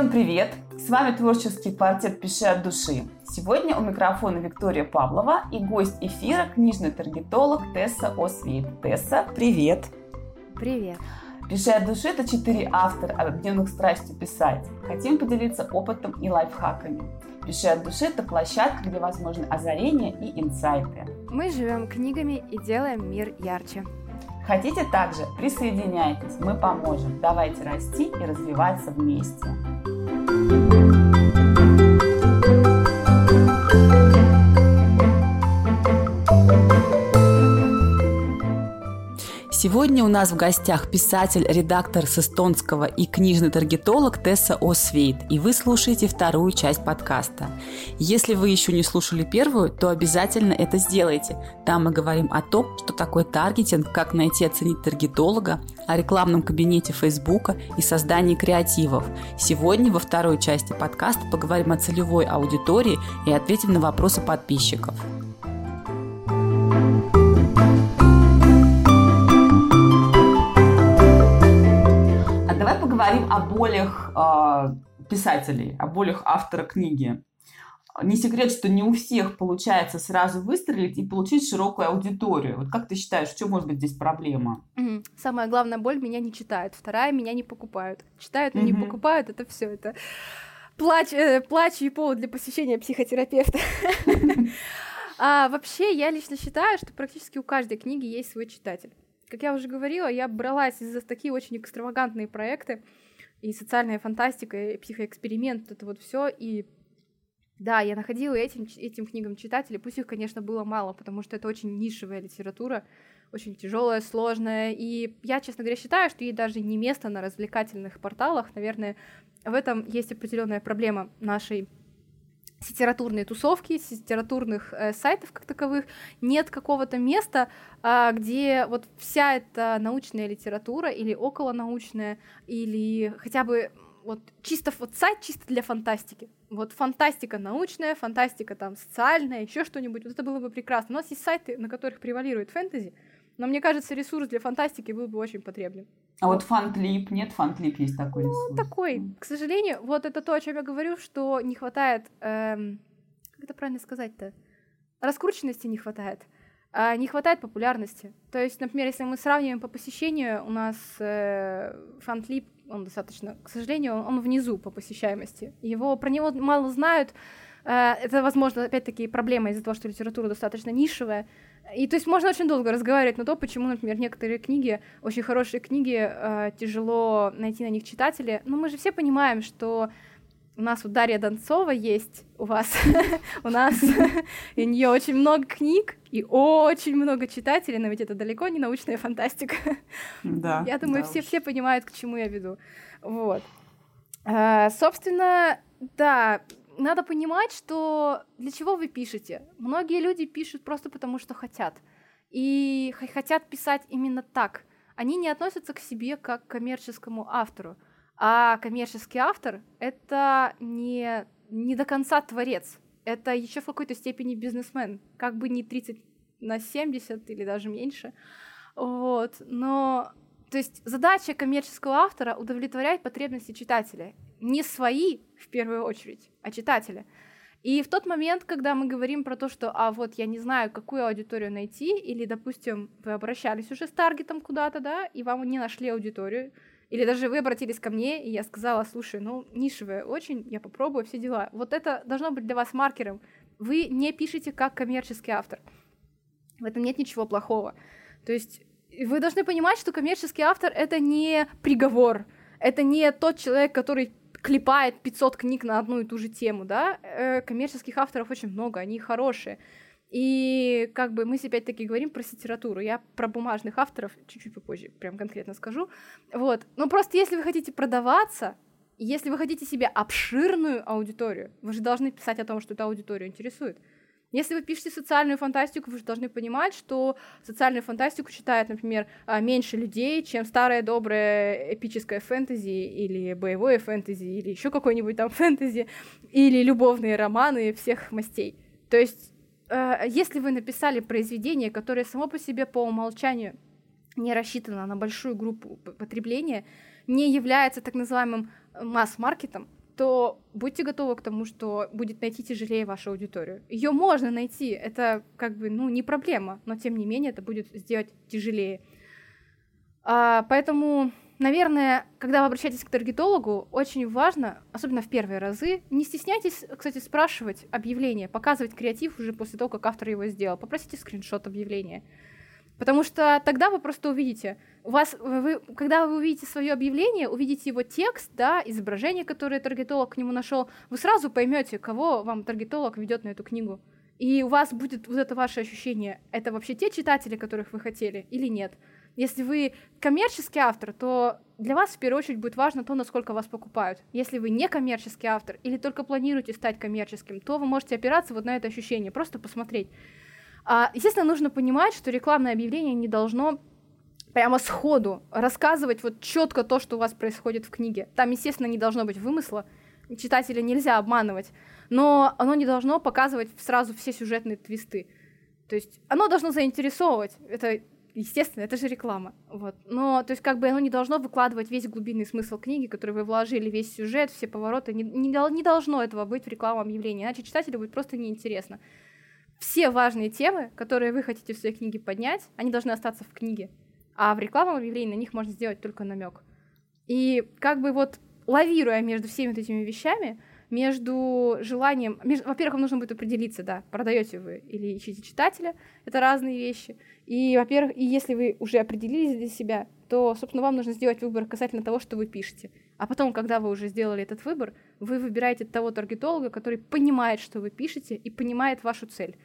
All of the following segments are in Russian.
Всем привет! С вами творческий квартет «Пиши от души». Сегодня у микрофона Виктория Павлова и гость эфира – книжный таргетолог Тесса Освит. Тесса, привет! Привет! «Пиши от души» – это четыре автора, объединенных страстью писать. Хотим поделиться опытом и лайфхаками. «Пиши от души» – это площадка, где возможны озарения и инсайты. Мы живем книгами и делаем мир ярче. Хотите также? Присоединяйтесь, мы поможем. Давайте расти и развиваться вместе. Thank you. Сегодня у нас в гостях писатель, редактор с эстонского и книжный таргетолог Тесса Освейт, и вы слушаете вторую часть подкаста. Если вы еще не слушали первую, то обязательно это сделайте. Там мы говорим о том, что такое таргетинг, как найти и оценить таргетолога, о рекламном кабинете Фейсбука и создании креативов. Сегодня во второй части подкаста поговорим о целевой аудитории и ответим на вопросы подписчиков. Поговорим о болях э, писателей, о болях автора книги. Не секрет, что не у всех получается сразу выстрелить и получить широкую аудиторию. Вот как ты считаешь, в чем может быть здесь проблема? Mm-hmm. Самая главная боль меня не читают, вторая меня не покупают. Читают, но mm-hmm. не покупают, это все это плач, э, плач и повод для посещения психотерапевта. А вообще, я лично считаю, что практически у каждой книги есть свой читатель. Как я уже говорила, я бралась за такие очень экстравагантные проекты, и социальная фантастика, и психоэксперимент, это вот все, и да, я находила этим, этим книгам читателей, пусть их, конечно, было мало, потому что это очень нишевая литература, очень тяжелая, сложная, и я, честно говоря, считаю, что ей даже не место на развлекательных порталах, наверное, в этом есть определенная проблема нашей литературные тусовки, литературных э, сайтов как таковых, нет какого-то места, э, где вот вся эта научная литература или околонаучная, или хотя бы вот чисто вот сайт чисто для фантастики. Вот фантастика научная, фантастика там социальная, еще что-нибудь. Вот это было бы прекрасно. У нас есть сайты, на которых превалирует фэнтези, но мне кажется, ресурс для фантастики был бы очень потребен. А вот фантлип, нет, фантлип есть такой ну, ресурс. такой, к сожалению, вот это то, о чем я говорю, что не хватает, эм, как это правильно сказать-то, раскрученности не хватает, а не хватает популярности. То есть, например, если мы сравниваем по посещению, у нас э, фантлип, он достаточно, к сожалению, он, он внизу по посещаемости. Его про него мало знают. Э, это, возможно, опять-таки проблема из-за того, что литература достаточно нишевая. И то есть можно очень долго разговаривать на то, почему, например, некоторые книги, очень хорошие книги, э, тяжело найти на них читателей. Но мы же все понимаем, что у нас вот Дарья Донцова есть, у вас, у нас, у нее очень много книг и очень много читателей, но ведь это далеко не научная фантастика. Да. Я думаю, все все понимают, к чему я веду. Вот. Э, собственно, да, надо понимать, что для чего вы пишете. Многие люди пишут просто потому, что хотят. И хотят писать именно так. Они не относятся к себе как к коммерческому автору. А коммерческий автор — это не, не до конца творец. Это еще в какой-то степени бизнесмен. Как бы не 30 на 70 или даже меньше. Вот. Но то есть задача коммерческого автора удовлетворять потребности читателя не свои в первую очередь, а читателя. И в тот момент, когда мы говорим про то, что, а вот я не знаю, какую аудиторию найти, или, допустим, вы обращались уже с таргетом куда-то, да, и вам не нашли аудиторию, или даже вы обратились ко мне, и я сказала, слушай, ну, нишевая очень, я попробую, все дела. Вот это должно быть для вас маркером. Вы не пишете как коммерческий автор. В этом нет ничего плохого. То есть вы должны понимать, что коммерческий автор — это не приговор, это не тот человек, который клепает 500 книг на одну и ту же тему, да, э, коммерческих авторов очень много, они хорошие. И как бы мы опять-таки говорим про литературу, я про бумажных авторов чуть-чуть попозже прям конкретно скажу. Вот, но просто если вы хотите продаваться, если вы хотите себе обширную аудиторию, вы же должны писать о том, что эту аудиторию интересует. Если вы пишете социальную фантастику, вы же должны понимать, что социальную фантастику читает, например, а, меньше людей, чем старое доброе эпическое фэнтези или боевое фэнтези или еще какой-нибудь там фэнтези или любовные романы всех мастей. То есть, э, если вы написали произведение, которое само по себе по умолчанию не рассчитано на большую группу потребления, не является так называемым масс-маркетом, то будьте готовы к тому, что будет найти тяжелее вашу аудиторию. Ее можно найти, это как бы, ну, не проблема, но тем не менее это будет сделать тяжелее. А, поэтому, наверное, когда вы обращаетесь к таргетологу, очень важно, особенно в первые разы, не стесняйтесь, кстати, спрашивать объявление, показывать креатив уже после того, как автор его сделал. Попросите скриншот объявления. Потому что тогда вы просто увидите, у вас, вы, когда вы увидите свое объявление, увидите его текст, да, изображение, которое таргетолог к нему нашел, вы сразу поймете, кого вам таргетолог ведет на эту книгу. И у вас будет вот это ваше ощущение, это вообще те читатели, которых вы хотели, или нет. Если вы коммерческий автор, то для вас в первую очередь будет важно то, насколько вас покупают. Если вы не коммерческий автор или только планируете стать коммерческим, то вы можете опираться вот на это ощущение, просто посмотреть. А, естественно, нужно понимать, что рекламное объявление не должно прямо сходу рассказывать вот четко то, что у вас происходит в книге. Там, естественно, не должно быть вымысла, читателя нельзя обманывать, но оно не должно показывать сразу все сюжетные твисты. То есть оно должно заинтересовывать. Это естественно, это же реклама. Вот. Но, то есть, как бы оно не должно выкладывать весь глубинный смысл книги, который вы вложили, весь сюжет, все повороты. Не, не, не должно этого быть в рекламном объявлении, иначе читателю будет просто неинтересно все важные темы, которые вы хотите в своей книге поднять, они должны остаться в книге. А в рекламном объявлении на них можно сделать только намек. И как бы вот лавируя между всеми вот этими вещами, между желанием... Между, во-первых, вам нужно будет определиться, да, продаете вы или ищете читателя, это разные вещи. И, во-первых, и если вы уже определились для себя, то, собственно, вам нужно сделать выбор касательно того, что вы пишете. А потом, когда вы уже сделали этот выбор, вы выбираете того таргетолога, который понимает, что вы пишете, и понимает вашу цель.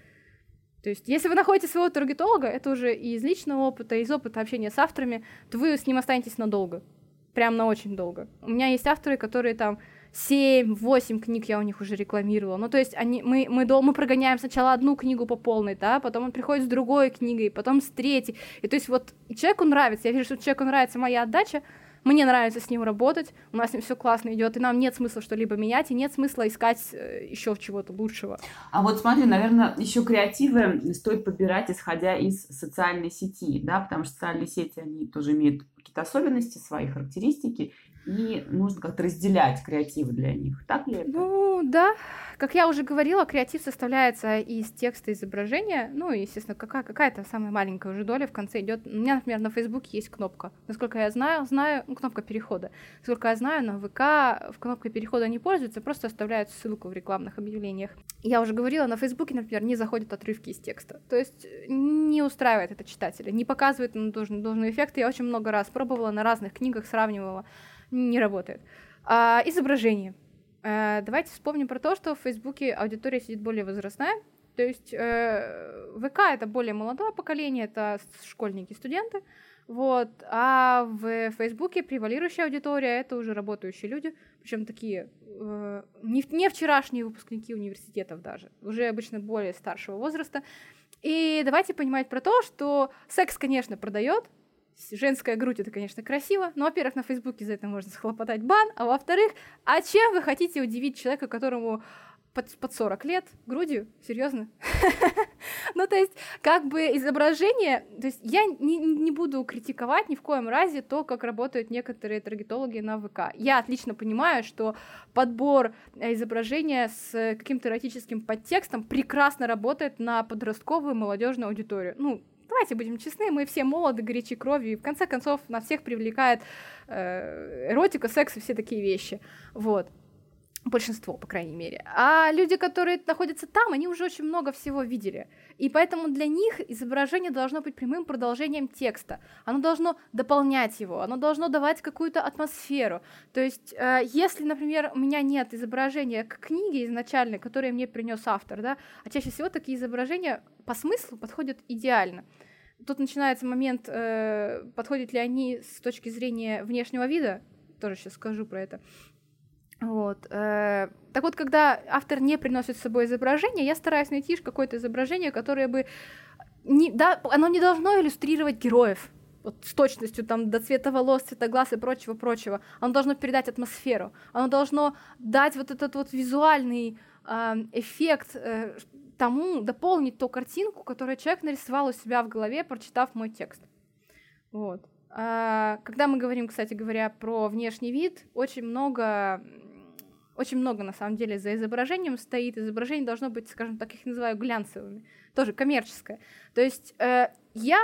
То есть, если вы находите своего таргетолога, это уже из личного опыта, из опыта общения с авторами, то вы с ним останетесь надолго. Прям на очень долго. У меня есть авторы, которые там 7-8 книг я у них уже рекламировала. Ну, то есть они, мы, мы, мы прогоняем сначала одну книгу по полной, да, потом он приходит с другой книгой, потом с третьей. И то есть вот человеку нравится, я вижу, что человеку нравится моя отдача, мне нравится с ним работать, у нас с ним все классно идет, и нам нет смысла что-либо менять, и нет смысла искать э, еще чего-то лучшего. А вот смотри, наверное, еще креативы стоит подбирать, исходя из социальной сети, да, потому что социальные сети, они тоже имеют какие-то особенности, свои характеристики, и нужно как-то разделять креативы для них. Так ли это? Ну, да. Как я уже говорила, креатив составляется из текста изображения. Ну, естественно, какая- какая-то самая маленькая уже доля в конце идет. У меня, например, на Фейсбуке есть кнопка. Насколько я знаю, знаю, ну, кнопка перехода. Насколько я знаю, на ВК в кнопкой перехода не пользуются, просто оставляют ссылку в рекламных объявлениях. Я уже говорила, на Фейсбуке, например, не заходят отрывки из текста. То есть не устраивает это читателя, не показывает на должный, должный эффект. Я очень много раз пробовала на разных книгах, сравнивала не работает. А, изображение. А, давайте вспомним про то, что в Фейсбуке аудитория сидит более возрастная. То есть э, ВК это более молодое поколение, это школьники, студенты. Вот. А в Фейсбуке превалирующая аудитория это уже работающие люди, причем такие э, не, не вчерашние выпускники университетов даже, уже обычно более старшего возраста. И давайте понимать про то, что секс, конечно, продает, женская грудь это, конечно, красиво, но, во-первых, на Фейсбуке за это можно схлопотать бан, а во-вторых, а чем вы хотите удивить человека, которому под, под 40 лет грудью? Серьезно? ну, то есть, как бы изображение, то есть я не, не буду критиковать ни в коем разе то, как работают некоторые таргетологи на ВК. Я отлично понимаю, что подбор э, изображения с каким-то эротическим подтекстом прекрасно работает на подростковую молодежную аудиторию. Ну, давайте будем честны, мы все молоды, горячи кровью, и в конце концов нас всех привлекает э, эротика, секс и все такие вещи. Вот большинство, по крайней мере. А люди, которые находятся там, они уже очень много всего видели. И поэтому для них изображение должно быть прямым продолжением текста. Оно должно дополнять его, оно должно давать какую-то атмосферу. То есть, э, если, например, у меня нет изображения к книге изначальной, которое мне принес автор, да, а чаще всего такие изображения по смыслу подходят идеально. Тут начинается момент, э, подходят ли они с точки зрения внешнего вида, тоже сейчас скажу про это. Вот. Э, так вот, когда автор не приносит с собой изображение, я стараюсь найти какое-то изображение, которое бы... Не, да, оно не должно иллюстрировать героев, вот с точностью там до цвета волос, цвета глаз и прочего-прочего. Оно должно передать атмосферу. Оно должно дать вот этот вот визуальный э, эффект э, тому, дополнить ту картинку, которую человек нарисовал у себя в голове, прочитав мой текст. Вот. А, когда мы говорим, кстати говоря, про внешний вид, очень много Очень много, на самом деле, за изображением стоит. Изображение должно быть, скажем так, их называю глянцевыми. Тоже коммерческое. То есть э, я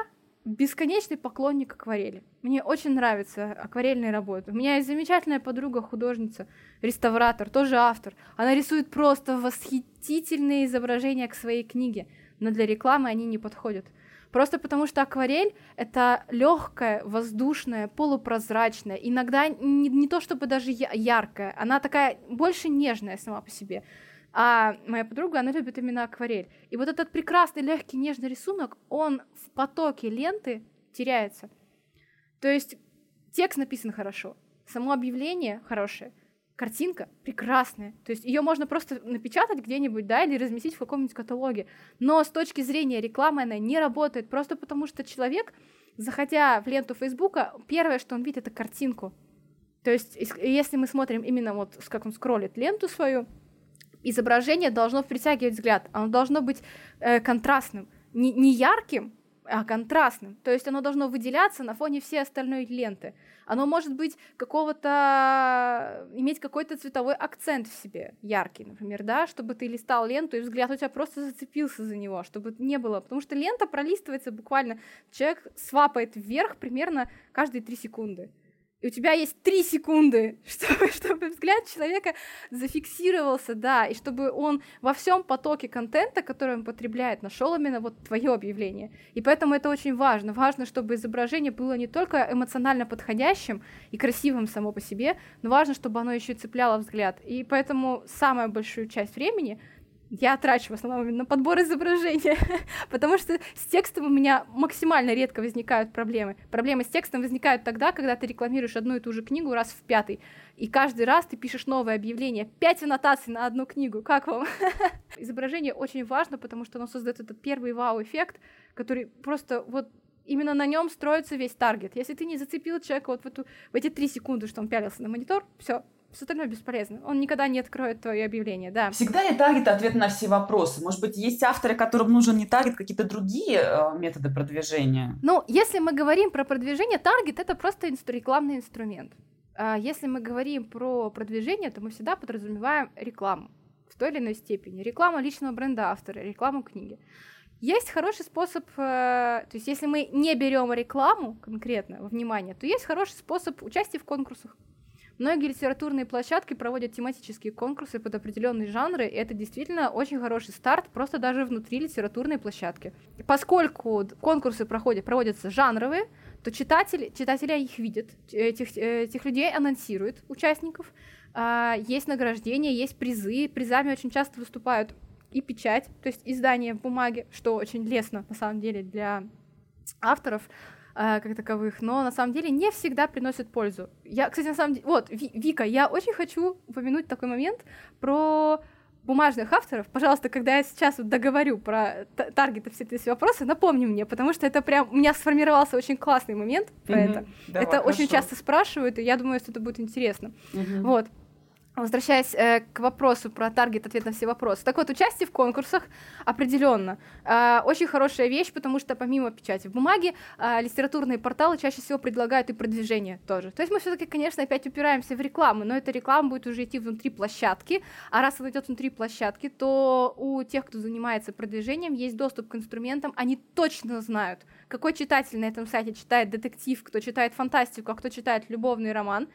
бесконечный поклонник акварели. Мне очень нравятся акварельные работы. У меня есть замечательная подруга, художница, реставратор, тоже автор. Она рисует просто восхитительные изображения к своей книге, но для рекламы они не подходят. Просто потому что акварель это легкая, воздушная, полупрозрачная, иногда не, не то чтобы даже яркая, она такая больше нежная сама по себе. А моя подруга, она любит именно акварель. И вот этот прекрасный, легкий, нежный рисунок, он в потоке ленты теряется. То есть текст написан хорошо, само объявление хорошее, картинка прекрасная. То есть ее можно просто напечатать где-нибудь, да, или разместить в каком-нибудь каталоге. Но с точки зрения рекламы она не работает, просто потому что человек, заходя в ленту Фейсбука, первое, что он видит, это картинку. То есть, если мы смотрим именно вот, как он скроллит ленту свою, изображение должно притягивать взгляд, оно должно быть э, контрастным, не, не ярким, а контрастным. То есть оно должно выделяться на фоне всей остальной ленты. Оно может быть какого-то... иметь какой-то цветовой акцент в себе, яркий, например, да, чтобы ты листал ленту, и взгляд у тебя просто зацепился за него, чтобы не было. Потому что лента пролистывается буквально... Человек свапает вверх примерно каждые три секунды и у тебя есть три секунды, чтобы, чтобы взгляд человека зафиксировался, да, и чтобы он во всем потоке контента, который он потребляет, нашел именно вот твое объявление. И поэтому это очень важно. Важно, чтобы изображение было не только эмоционально подходящим и красивым само по себе, но важно, чтобы оно еще цепляло взгляд. И поэтому самую большую часть времени я трачу в основном на подбор изображения, потому что с текстом у меня максимально редко возникают проблемы. Проблемы с текстом возникают тогда, когда ты рекламируешь одну и ту же книгу раз в пятый, и каждый раз ты пишешь новое объявление, пять аннотаций на одну книгу, как вам? Изображение очень важно, потому что оно создает этот первый вау-эффект, который просто вот именно на нем строится весь таргет. Если ты не зацепил человека вот в, эту, в эти три секунды, что он пялился на монитор, все, все остальное бесполезно. Он никогда не откроет твое объявление, да. Всегда ли таргет ответ на все вопросы? Может быть, есть авторы, которым нужен не таргет, какие-то другие э, методы продвижения? Ну, если мы говорим про продвижение, таргет это просто инстру- рекламный инструмент. А если мы говорим про продвижение, то мы всегда подразумеваем рекламу в той или иной степени. Реклама личного бренда автора, рекламу книги. Есть хороший способ, э, то есть если мы не берем рекламу конкретно во внимание, то есть хороший способ участия в конкурсах. Многие литературные площадки проводят тематические конкурсы под определенные жанры, и это действительно очень хороший старт, просто даже внутри литературной площадки. Поскольку конкурсы проходят, проводятся жанровые, то читатели, читатели их видят, этих, этих людей анонсируют, участников, а, есть награждения, есть призы, призами очень часто выступают и печать, то есть издание в бумаге, что очень лестно на самом деле для авторов, как таковых, но на самом деле не всегда приносит пользу. Я, кстати, на самом деле, вот, Вика, я очень хочу упомянуть такой момент про бумажных авторов. Пожалуйста, когда я сейчас вот договорю про таргеты все эти вопросы, напомни мне, потому что это прям у меня сформировался очень классный момент про mm-hmm. это. Давай, это хорошо. очень часто спрашивают, и я думаю, что это будет интересно. Mm-hmm. Вот. Возвращаясь э, к вопросу про таргет, ответ на все вопросы. Так вот, участие в конкурсах определенно э, очень хорошая вещь, потому что помимо печати в бумаге, э, литературные порталы чаще всего предлагают и продвижение тоже. То есть мы все-таки, конечно, опять упираемся в рекламу, но эта реклама будет уже идти внутри площадки, а раз она идет внутри площадки, то у тех, кто занимается продвижением, есть доступ к инструментам, они точно знают, какой читатель на этом сайте читает детектив, кто читает фантастику, а кто читает любовный роман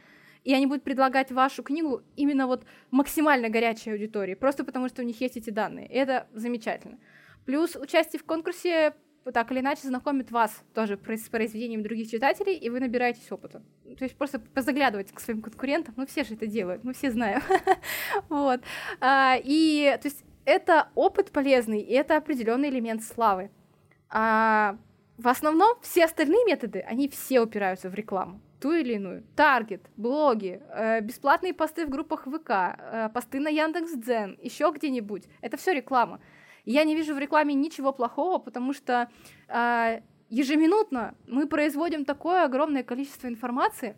и они будут предлагать вашу книгу именно вот максимально горячей аудитории, просто потому что у них есть эти данные. И это замечательно. Плюс участие в конкурсе так или иначе знакомит вас тоже с произведением других читателей, и вы набираетесь опыта. То есть просто позаглядывать к своим конкурентам, ну все же это делают, мы все знаем. вот. А, и то есть это опыт полезный, и это определенный элемент славы. А в основном все остальные методы, они все упираются в рекламу ту или иную. Таргет, блоги, э, бесплатные посты в группах ВК, э, посты на Яндекс.Дзен, еще где-нибудь. Это все реклама. я не вижу в рекламе ничего плохого, потому что э, ежеминутно мы производим такое огромное количество информации,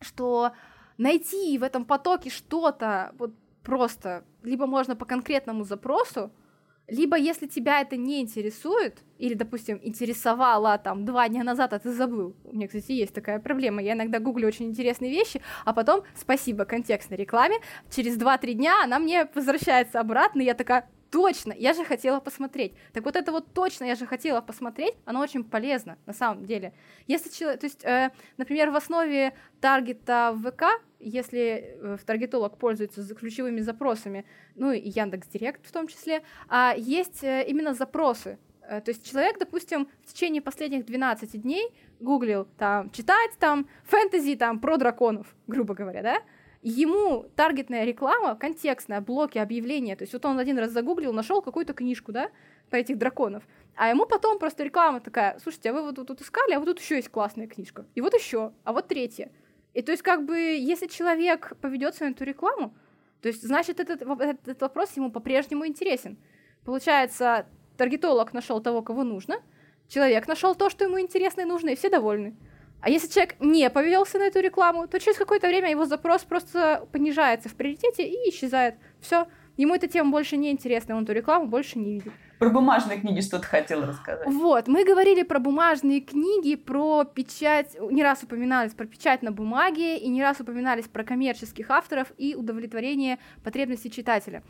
что найти в этом потоке что-то вот просто либо можно по конкретному запросу, Либо если тебя это не интересует, или, допустим, интересовало там два дня назад, а ты забыл. У меня, кстати, есть такая проблема. Я иногда гуглю очень интересные вещи, а потом, спасибо контекстной рекламе, через 2-3 дня она мне возвращается обратно, и я такая, точно, я же хотела посмотреть. Так вот это вот точно, я же хотела посмотреть, оно очень полезно на самом деле. Если человек, то есть, э, например, в основе таргета в ВК, если э, таргетолог пользуется ключевыми запросами, ну и Яндекс Директ в том числе, а есть э, именно запросы. Э, то есть человек, допустим, в течение последних 12 дней гуглил там, читать там фэнтези там про драконов, грубо говоря, да, ему таргетная реклама, контекстная, блоки, объявления, то есть вот он один раз загуглил, нашел какую-то книжку, да, по этих драконов, а ему потом просто реклама такая, слушайте, а вы вот тут искали, а вот тут еще есть классная книжка, и вот еще, а вот третья. И то есть как бы, если человек поведется на эту рекламу, то есть значит этот, этот вопрос ему по-прежнему интересен. Получается, таргетолог нашел того, кого нужно, человек нашел то, что ему интересно и нужно, и все довольны. А если человек не повелся на эту рекламу, то через какое-то время его запрос просто понижается в приоритете и исчезает. Все, ему эта тема больше не интересна, он эту рекламу больше не видит. Про бумажные книги что-то хотела рассказать. Вот, мы говорили про бумажные книги, про печать, не раз упоминались про печать на бумаге, и не раз упоминались про коммерческих авторов и удовлетворение потребностей читателя.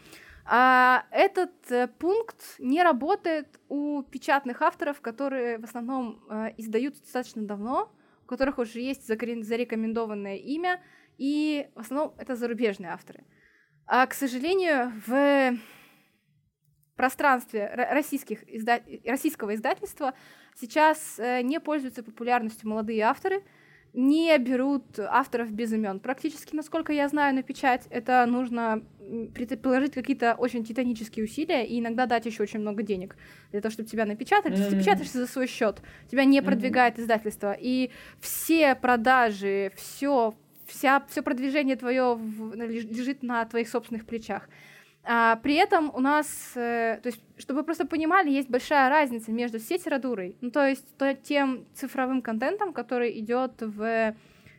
А этот э, пункт не работает у печатных авторов, которые в основном э, издаются достаточно давно, у которых уже есть зарекомендованное имя, и в основном это зарубежные авторы. А, к сожалению, в пространстве российских изда... российского издательства сейчас э, не пользуются популярностью молодые авторы, не берут авторов без имен. Практически, насколько я знаю, на печать это нужно приложить какие-то очень титанические усилия и иногда дать еще очень много денег для того, чтобы тебя напечатали. Mm-hmm. Ты печатаешься за свой счет, тебя не продвигает mm-hmm. издательство. И все продажи, все, вся, все продвижение твое лежит на твоих собственных плечах. А, при этом у нас, э, то есть, чтобы вы просто понимали, есть большая разница между сетературой, ну, то есть то, тем цифровым контентом, который идет в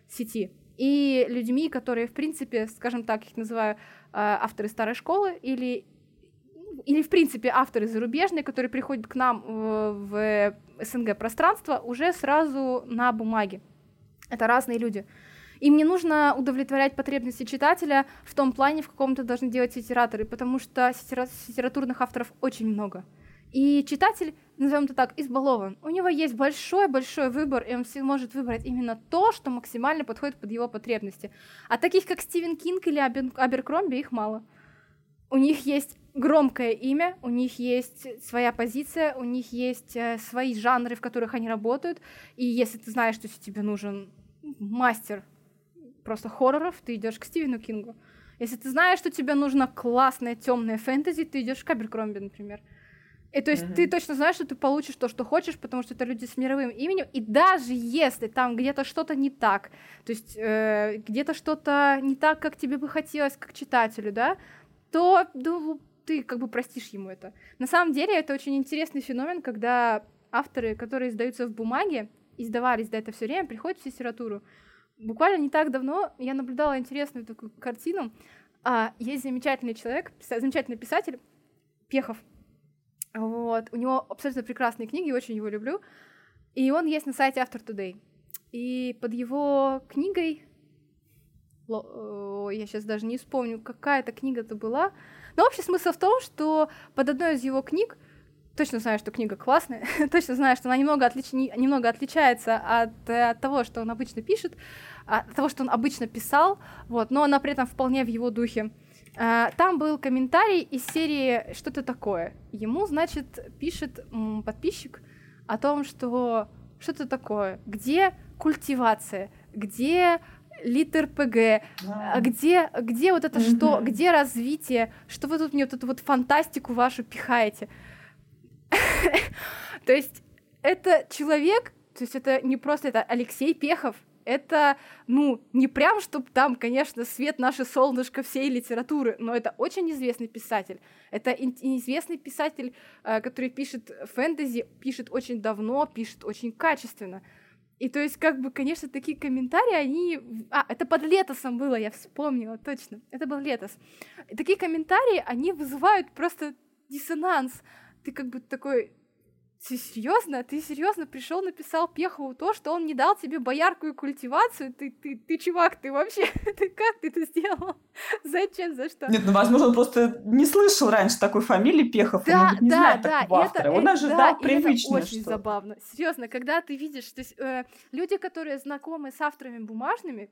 сети, и людьми, которые, в принципе, скажем так, их называю э, авторы старой школы или или, в принципе, авторы зарубежные, которые приходят к нам э, в СНГ пространство уже сразу на бумаге. Это разные люди. Им не нужно удовлетворять потребности читателя в том плане, в каком то должны делать сетераторы, потому что сетературных авторов очень много. И читатель, назовем это так, избалован. У него есть большой-большой выбор, и он может выбрать именно то, что максимально подходит под его потребности. А таких, как Стивен Кинг или Аберкромби, их мало. У них есть громкое имя, у них есть своя позиция, у них есть э, свои жанры, в которых они работают. И если ты знаешь, что тебе нужен мастер просто хорроров, ты идешь к Стивену Кингу. Если ты знаешь, что тебе нужно классное темное фэнтези, ты идешь к Аберкромби, например. И то есть mm-hmm. ты точно знаешь, что ты получишь то, что хочешь, потому что это люди с мировым именем. И даже если там где-то что-то не так, то есть э, где-то что-то не так, как тебе бы хотелось, как читателю, да, то ну, ты как бы простишь ему это. На самом деле это очень интересный феномен, когда авторы, которые издаются в бумаге, издавались до этого все время, приходят в литературу, Буквально не так давно я наблюдала интересную такую картину. А, есть замечательный человек, замечательный писатель Пехов. Вот. У него абсолютно прекрасные книги, очень его люблю. И он есть на сайте After Today. И под его книгой, я сейчас даже не вспомню, какая это книга это была, но общий смысл в том, что под одной из его книг точно знаю, что книга классная, точно знаю, что она немного, отлич... немного отличается от, э, от того, что он обычно пишет, от того, что он обычно писал, вот, но она при этом вполне в его духе. А, там был комментарий из серии «Что-то такое?». Ему, значит, пишет подписчик о том, что что-то такое, где культивация, где литр ПГ, а где, где вот это mm-hmm. что, где развитие, что вы тут мне вот эту вот фантастику вашу пихаете. То есть это человек, то есть это не просто это Алексей Пехов, это, ну, не прям, чтобы там, конечно, свет наше солнышко всей литературы, но это очень известный писатель. Это известный писатель, э, который пишет фэнтези, пишет очень давно, пишет очень качественно. И то есть, как бы, конечно, такие комментарии, они... А, это под Летосом было, я вспомнила, точно. Это был Летос. И такие комментарии, они вызывают просто диссонанс. Ты как бы такой, ты серьезно? Ты серьезно пришел, написал Пехову то, что он не дал тебе боярку и культивацию? Ты, ты, ты, чувак, ты вообще, ты как ты это сделал? Зачем, за что? Нет, ну, возможно, он просто не слышал раньше такой фамилии Пехов, да, он, не да, знает да, такого автора. Это, он ожидал да, привычно. Это очень что забавно. Серьезно, когда ты видишь, то есть э, люди, которые знакомы с авторами бумажными,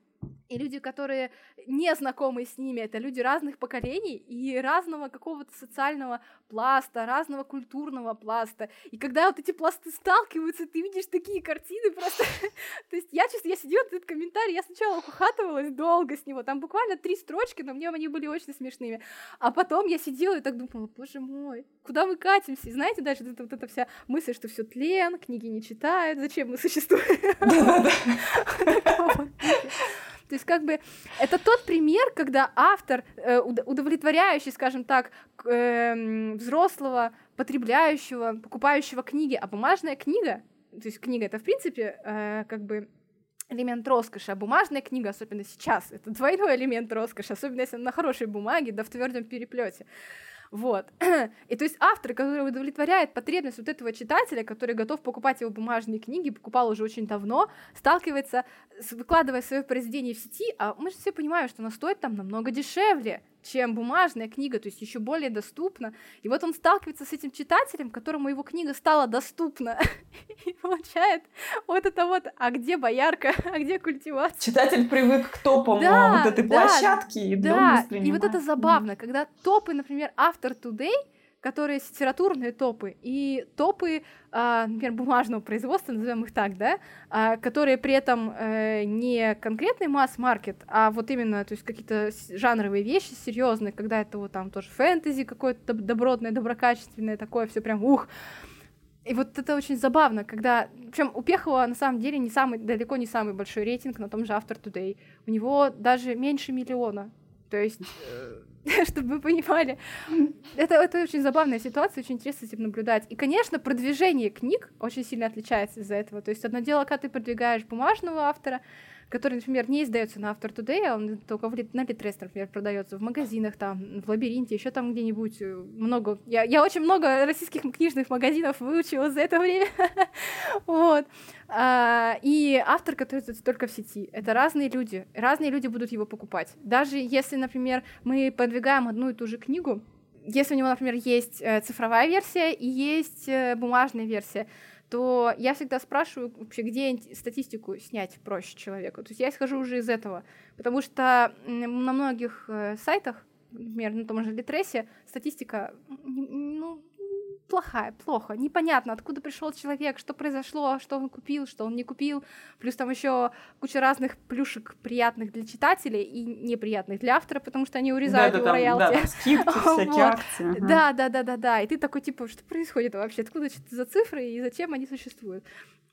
и люди, которые не знакомы с ними, это люди разных поколений и разного какого-то социального пласта, разного культурного пласта. И когда вот эти пласты сталкиваются, ты видишь такие картины просто... То есть я, честно, я сидела этот комментарий, я сначала ухатывалась долго с него, там буквально три строчки, но мне они были очень смешными. А потом я сидела и так думала, боже мой, куда мы катимся? И знаете, дальше вот, вот эта вся мысль, что все тлен, книги не читают, зачем мы существуем? То есть как бы это тот пример, когда автор, э, удовлетворяющий, скажем так, э, взрослого, потребляющего, покупающего книги, а бумажная книга, то есть книга это в принципе э, как бы элемент роскоши, а бумажная книга, особенно сейчас, это двойной элемент роскоши, особенно если она на хорошей бумаге, да в твердом переплете. Вот. И то есть автор, который удовлетворяет потребность вот этого читателя, который готов покупать его бумажные книги, покупал уже очень давно, сталкивается, выкладывая свое произведение в сети, а мы же все понимаем, что оно стоит там намного дешевле чем бумажная книга, то есть еще более доступна. И вот он сталкивается с этим читателем, которому его книга стала доступна, и получает вот это вот, а где боярка, а где культивация? Читатель привык к топам да, вот этой да, площадки, и да, и вот это забавно, когда топы, например, автор Today — которые литературные топы и топы, э, например, бумажного производства, назовем их так, да, э, которые при этом э, не конкретный масс-маркет, а вот именно, то есть какие-то жанровые вещи серьезные, когда это вот там тоже фэнтези какое-то добротное, доброкачественное, такое все прям ух. И вот это очень забавно, когда... Причем у Пехова на самом деле не самый, далеко не самый большой рейтинг на том же After Today. У него даже меньше миллиона. То есть э, чтобы вы понимали. Это, это очень забавная ситуация, очень интересно этим наблюдать. И, конечно, продвижение книг очень сильно отличается из-за этого. То есть одно дело, когда ты продвигаешь бумажного автора, который, например, не издается на After Today, а он только в, на Litres, например, продается в магазинах, там, в лабиринте, еще там где-нибудь э, много. Я, я очень много российских книжных магазинов выучила за это время. вот. А, и автор, который только в сети. Это разные люди. Разные люди будут его покупать. Даже если, например, мы подвигаем одну и ту же книгу, если у него, например, есть э, цифровая версия и есть э, бумажная версия, то я всегда спрашиваю вообще, где статистику снять проще человеку. То есть я исхожу уже из этого, потому что на многих э, сайтах, например, на том же Литресе, статистика ну, плохая, плохо, непонятно, откуда пришел человек, что произошло, что он купил, что он не купил, плюс там еще куча разных плюшек приятных для читателей и неприятных для автора, потому что они урезают да, его там, роялти. Да, скидки, всякие акции. Да, да, да, да, да, и ты такой типа, что происходит вообще, откуда что-то за цифры и зачем они существуют?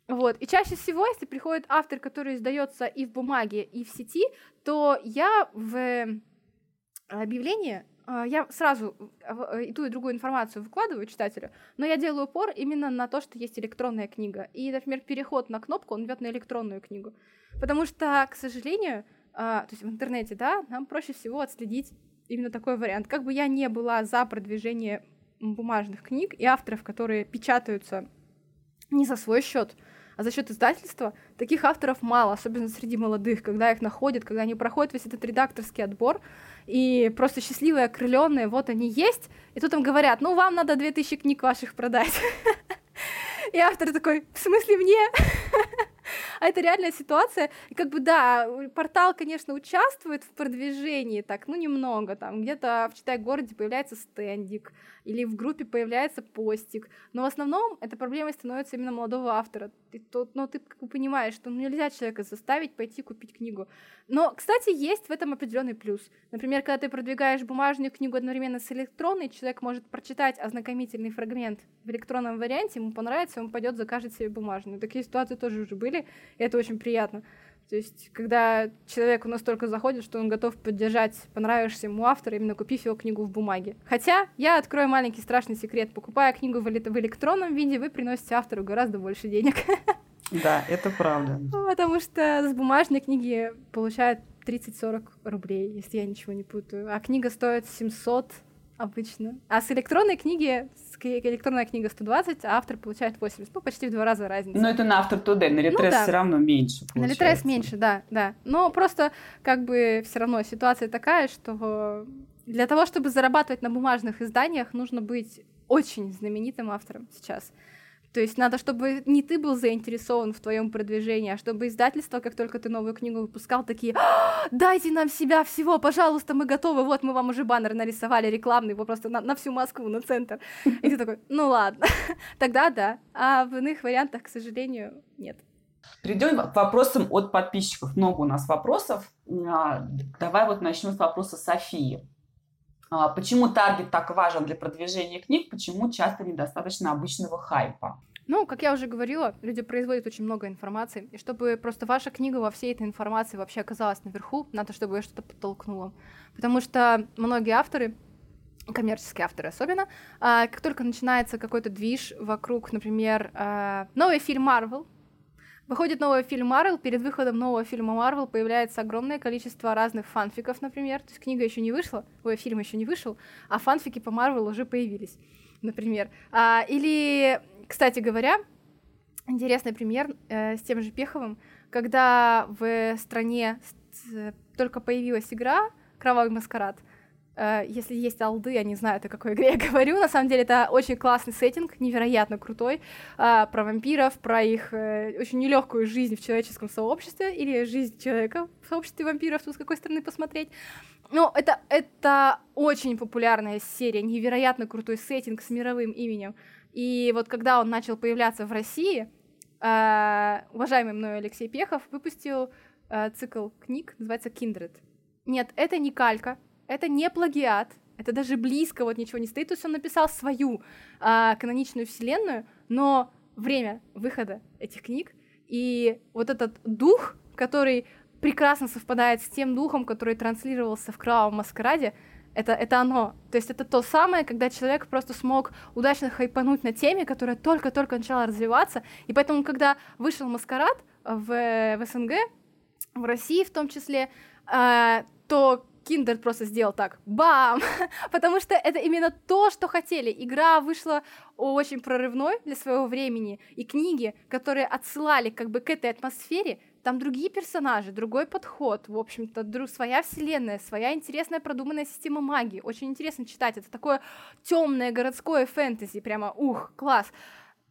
Вот. И чаще всего, если приходит автор, который издается и в бумаге, и в сети, то я в объявлении а, я сразу э, и ту, и другую информацию выкладываю читателю, но я делаю упор именно на то, что есть электронная книга. И, например, переход на кнопку, он ведет на электронную книгу. Потому что, к сожалению, а, то есть в интернете, да, нам проще всего отследить именно такой вариант. Как бы я не была за продвижение бумажных книг и авторов, которые печатаются не за свой счет, а за счет издательства таких авторов мало, особенно среди молодых, когда их находят, когда они проходят весь этот редакторский отбор, и просто счастливые, окрыленные, вот они есть, и тут им говорят, ну, вам надо 2000 книг ваших продать. И автор такой, в смысле мне? а это реальная ситуация. И как бы да, портал, конечно, участвует в продвижении, так, ну немного, там где-то в Читай городе появляется стендик, или в группе появляется постик, но в основном эта проблема становится именно молодого автора. Ты, то, ну, ты как бы понимаешь, что ну, нельзя человека заставить пойти купить книгу. Но, кстати, есть в этом определенный плюс. Например, когда ты продвигаешь бумажную книгу одновременно с электронной, человек может прочитать ознакомительный фрагмент в электронном варианте, ему понравится, он пойдет закажет себе бумажную. Такие ситуации тоже уже были, это очень приятно. То есть, когда человеку настолько заходит, что он готов поддержать понравившегося ему автора, именно купив его книгу в бумаге. Хотя, я открою маленький страшный секрет. Покупая книгу в электронном виде, вы приносите автору гораздо больше денег. Да, это правда. Потому что с бумажной книги получают 30-40 рублей, если я ничего не путаю. А книга стоит 700, Обычно. А с электронной книги, с электронная книга 120, а автор получает 80. Ну, почти в два раза разница. Но это на автор Today, на Литрес ну, да. все равно меньше получается. На Литрес меньше, да, да. Но просто как бы все равно ситуация такая, что для того, чтобы зарабатывать на бумажных изданиях, нужно быть очень знаменитым автором сейчас. То есть надо, чтобы не ты был заинтересован в твоем продвижении, а чтобы издательство, как только ты новую книгу выпускал, такие, «А, дайте нам себя всего, пожалуйста, мы готовы, вот мы вам уже баннер нарисовали рекламный, его просто на, на всю Москву, на центр. И ты такой, ну ладно, тогда да, а в иных вариантах, к сожалению, нет. Перейдем к вопросам от подписчиков. Много у нас вопросов. А, давай вот начнем с вопроса Софии. А, почему таргет так важен для продвижения книг? Почему часто недостаточно обычного хайпа? Ну, как я уже говорила, люди производят очень много информации, и чтобы просто ваша книга во всей этой информации вообще оказалась наверху, надо, чтобы ее что-то подтолкнуло. Потому что многие авторы, коммерческие авторы особенно, а, как только начинается какой-то движ вокруг, например, а, новый фильм Marvel, Выходит новый фильм Марвел, перед выходом нового фильма Марвел появляется огромное количество разных фанфиков, например. То есть книга еще не вышла, ой, фильм еще не вышел, а фанфики по Марвел уже появились, например. А, или, кстати говоря, интересный пример э, с тем же Пеховым, когда в стране только появилась игра «Кровавый маскарад», если есть алды, я не знаю, о какой игре я говорю. На самом деле это очень классный сеттинг, невероятно крутой, э, про вампиров, про их э, очень нелегкую жизнь в человеческом сообществе или жизнь человека в сообществе вампиров, с какой стороны посмотреть. Ну, это, это очень популярная серия, невероятно крутой сеттинг с мировым именем. И вот когда он начал появляться в России, уважаемый мной Алексей Пехов выпустил цикл книг, называется «Kindred». Нет, это не калька, это не плагиат, это даже близко вот ничего не стоит. То есть он написал свою а, каноничную вселенную, но время выхода этих книг и вот этот дух, который прекрасно совпадает с тем духом, который транслировался в Кровавом Маскараде, это, это оно. То есть это то самое, когда человек просто смог удачно хайпануть на теме, которая только-только начала развиваться. И поэтому, когда вышел Маскарад в, в СНГ, в России в том числе, э, то Киндер просто сделал так, бам, потому что это именно то, что хотели. Игра вышла очень прорывной для своего времени, и книги, которые отсылали как бы к этой атмосфере, там другие персонажи, другой подход, в общем-то, друг, своя вселенная, своя интересная продуманная система магии. Очень интересно читать. Это такое темное городское фэнтези, прямо ух, класс.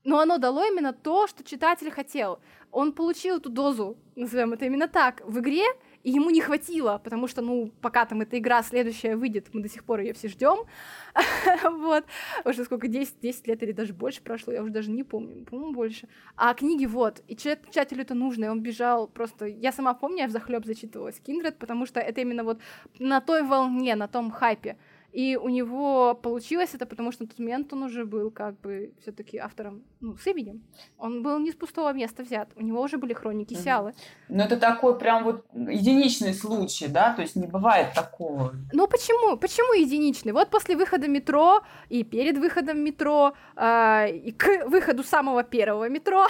Но оно дало именно то, что читатель хотел. Он получил эту дозу, назовем это именно так, в игре, и ему не хватило, потому что, ну, пока там эта игра следующая выйдет, мы до сих пор ее все ждем, вот, уже сколько, 10, 10 лет или даже больше прошло, я уже даже не помню, по-моему, больше, а книги вот, и читателю это нужно, и он бежал просто, я сама помню, я в захлеб зачитывалась Kindred, потому что это именно вот на той волне, на том хайпе, и у него получилось это, потому что на тот момент он уже был как бы все таки автором ну, с именем. Он был не с пустого места взят. У него уже были хроники угу. Сиалы. Но это такой прям вот единичный случай, да? То есть не бывает такого. Ну почему? Почему единичный? Вот после выхода метро и перед выходом метро, э, и к выходу самого первого метро,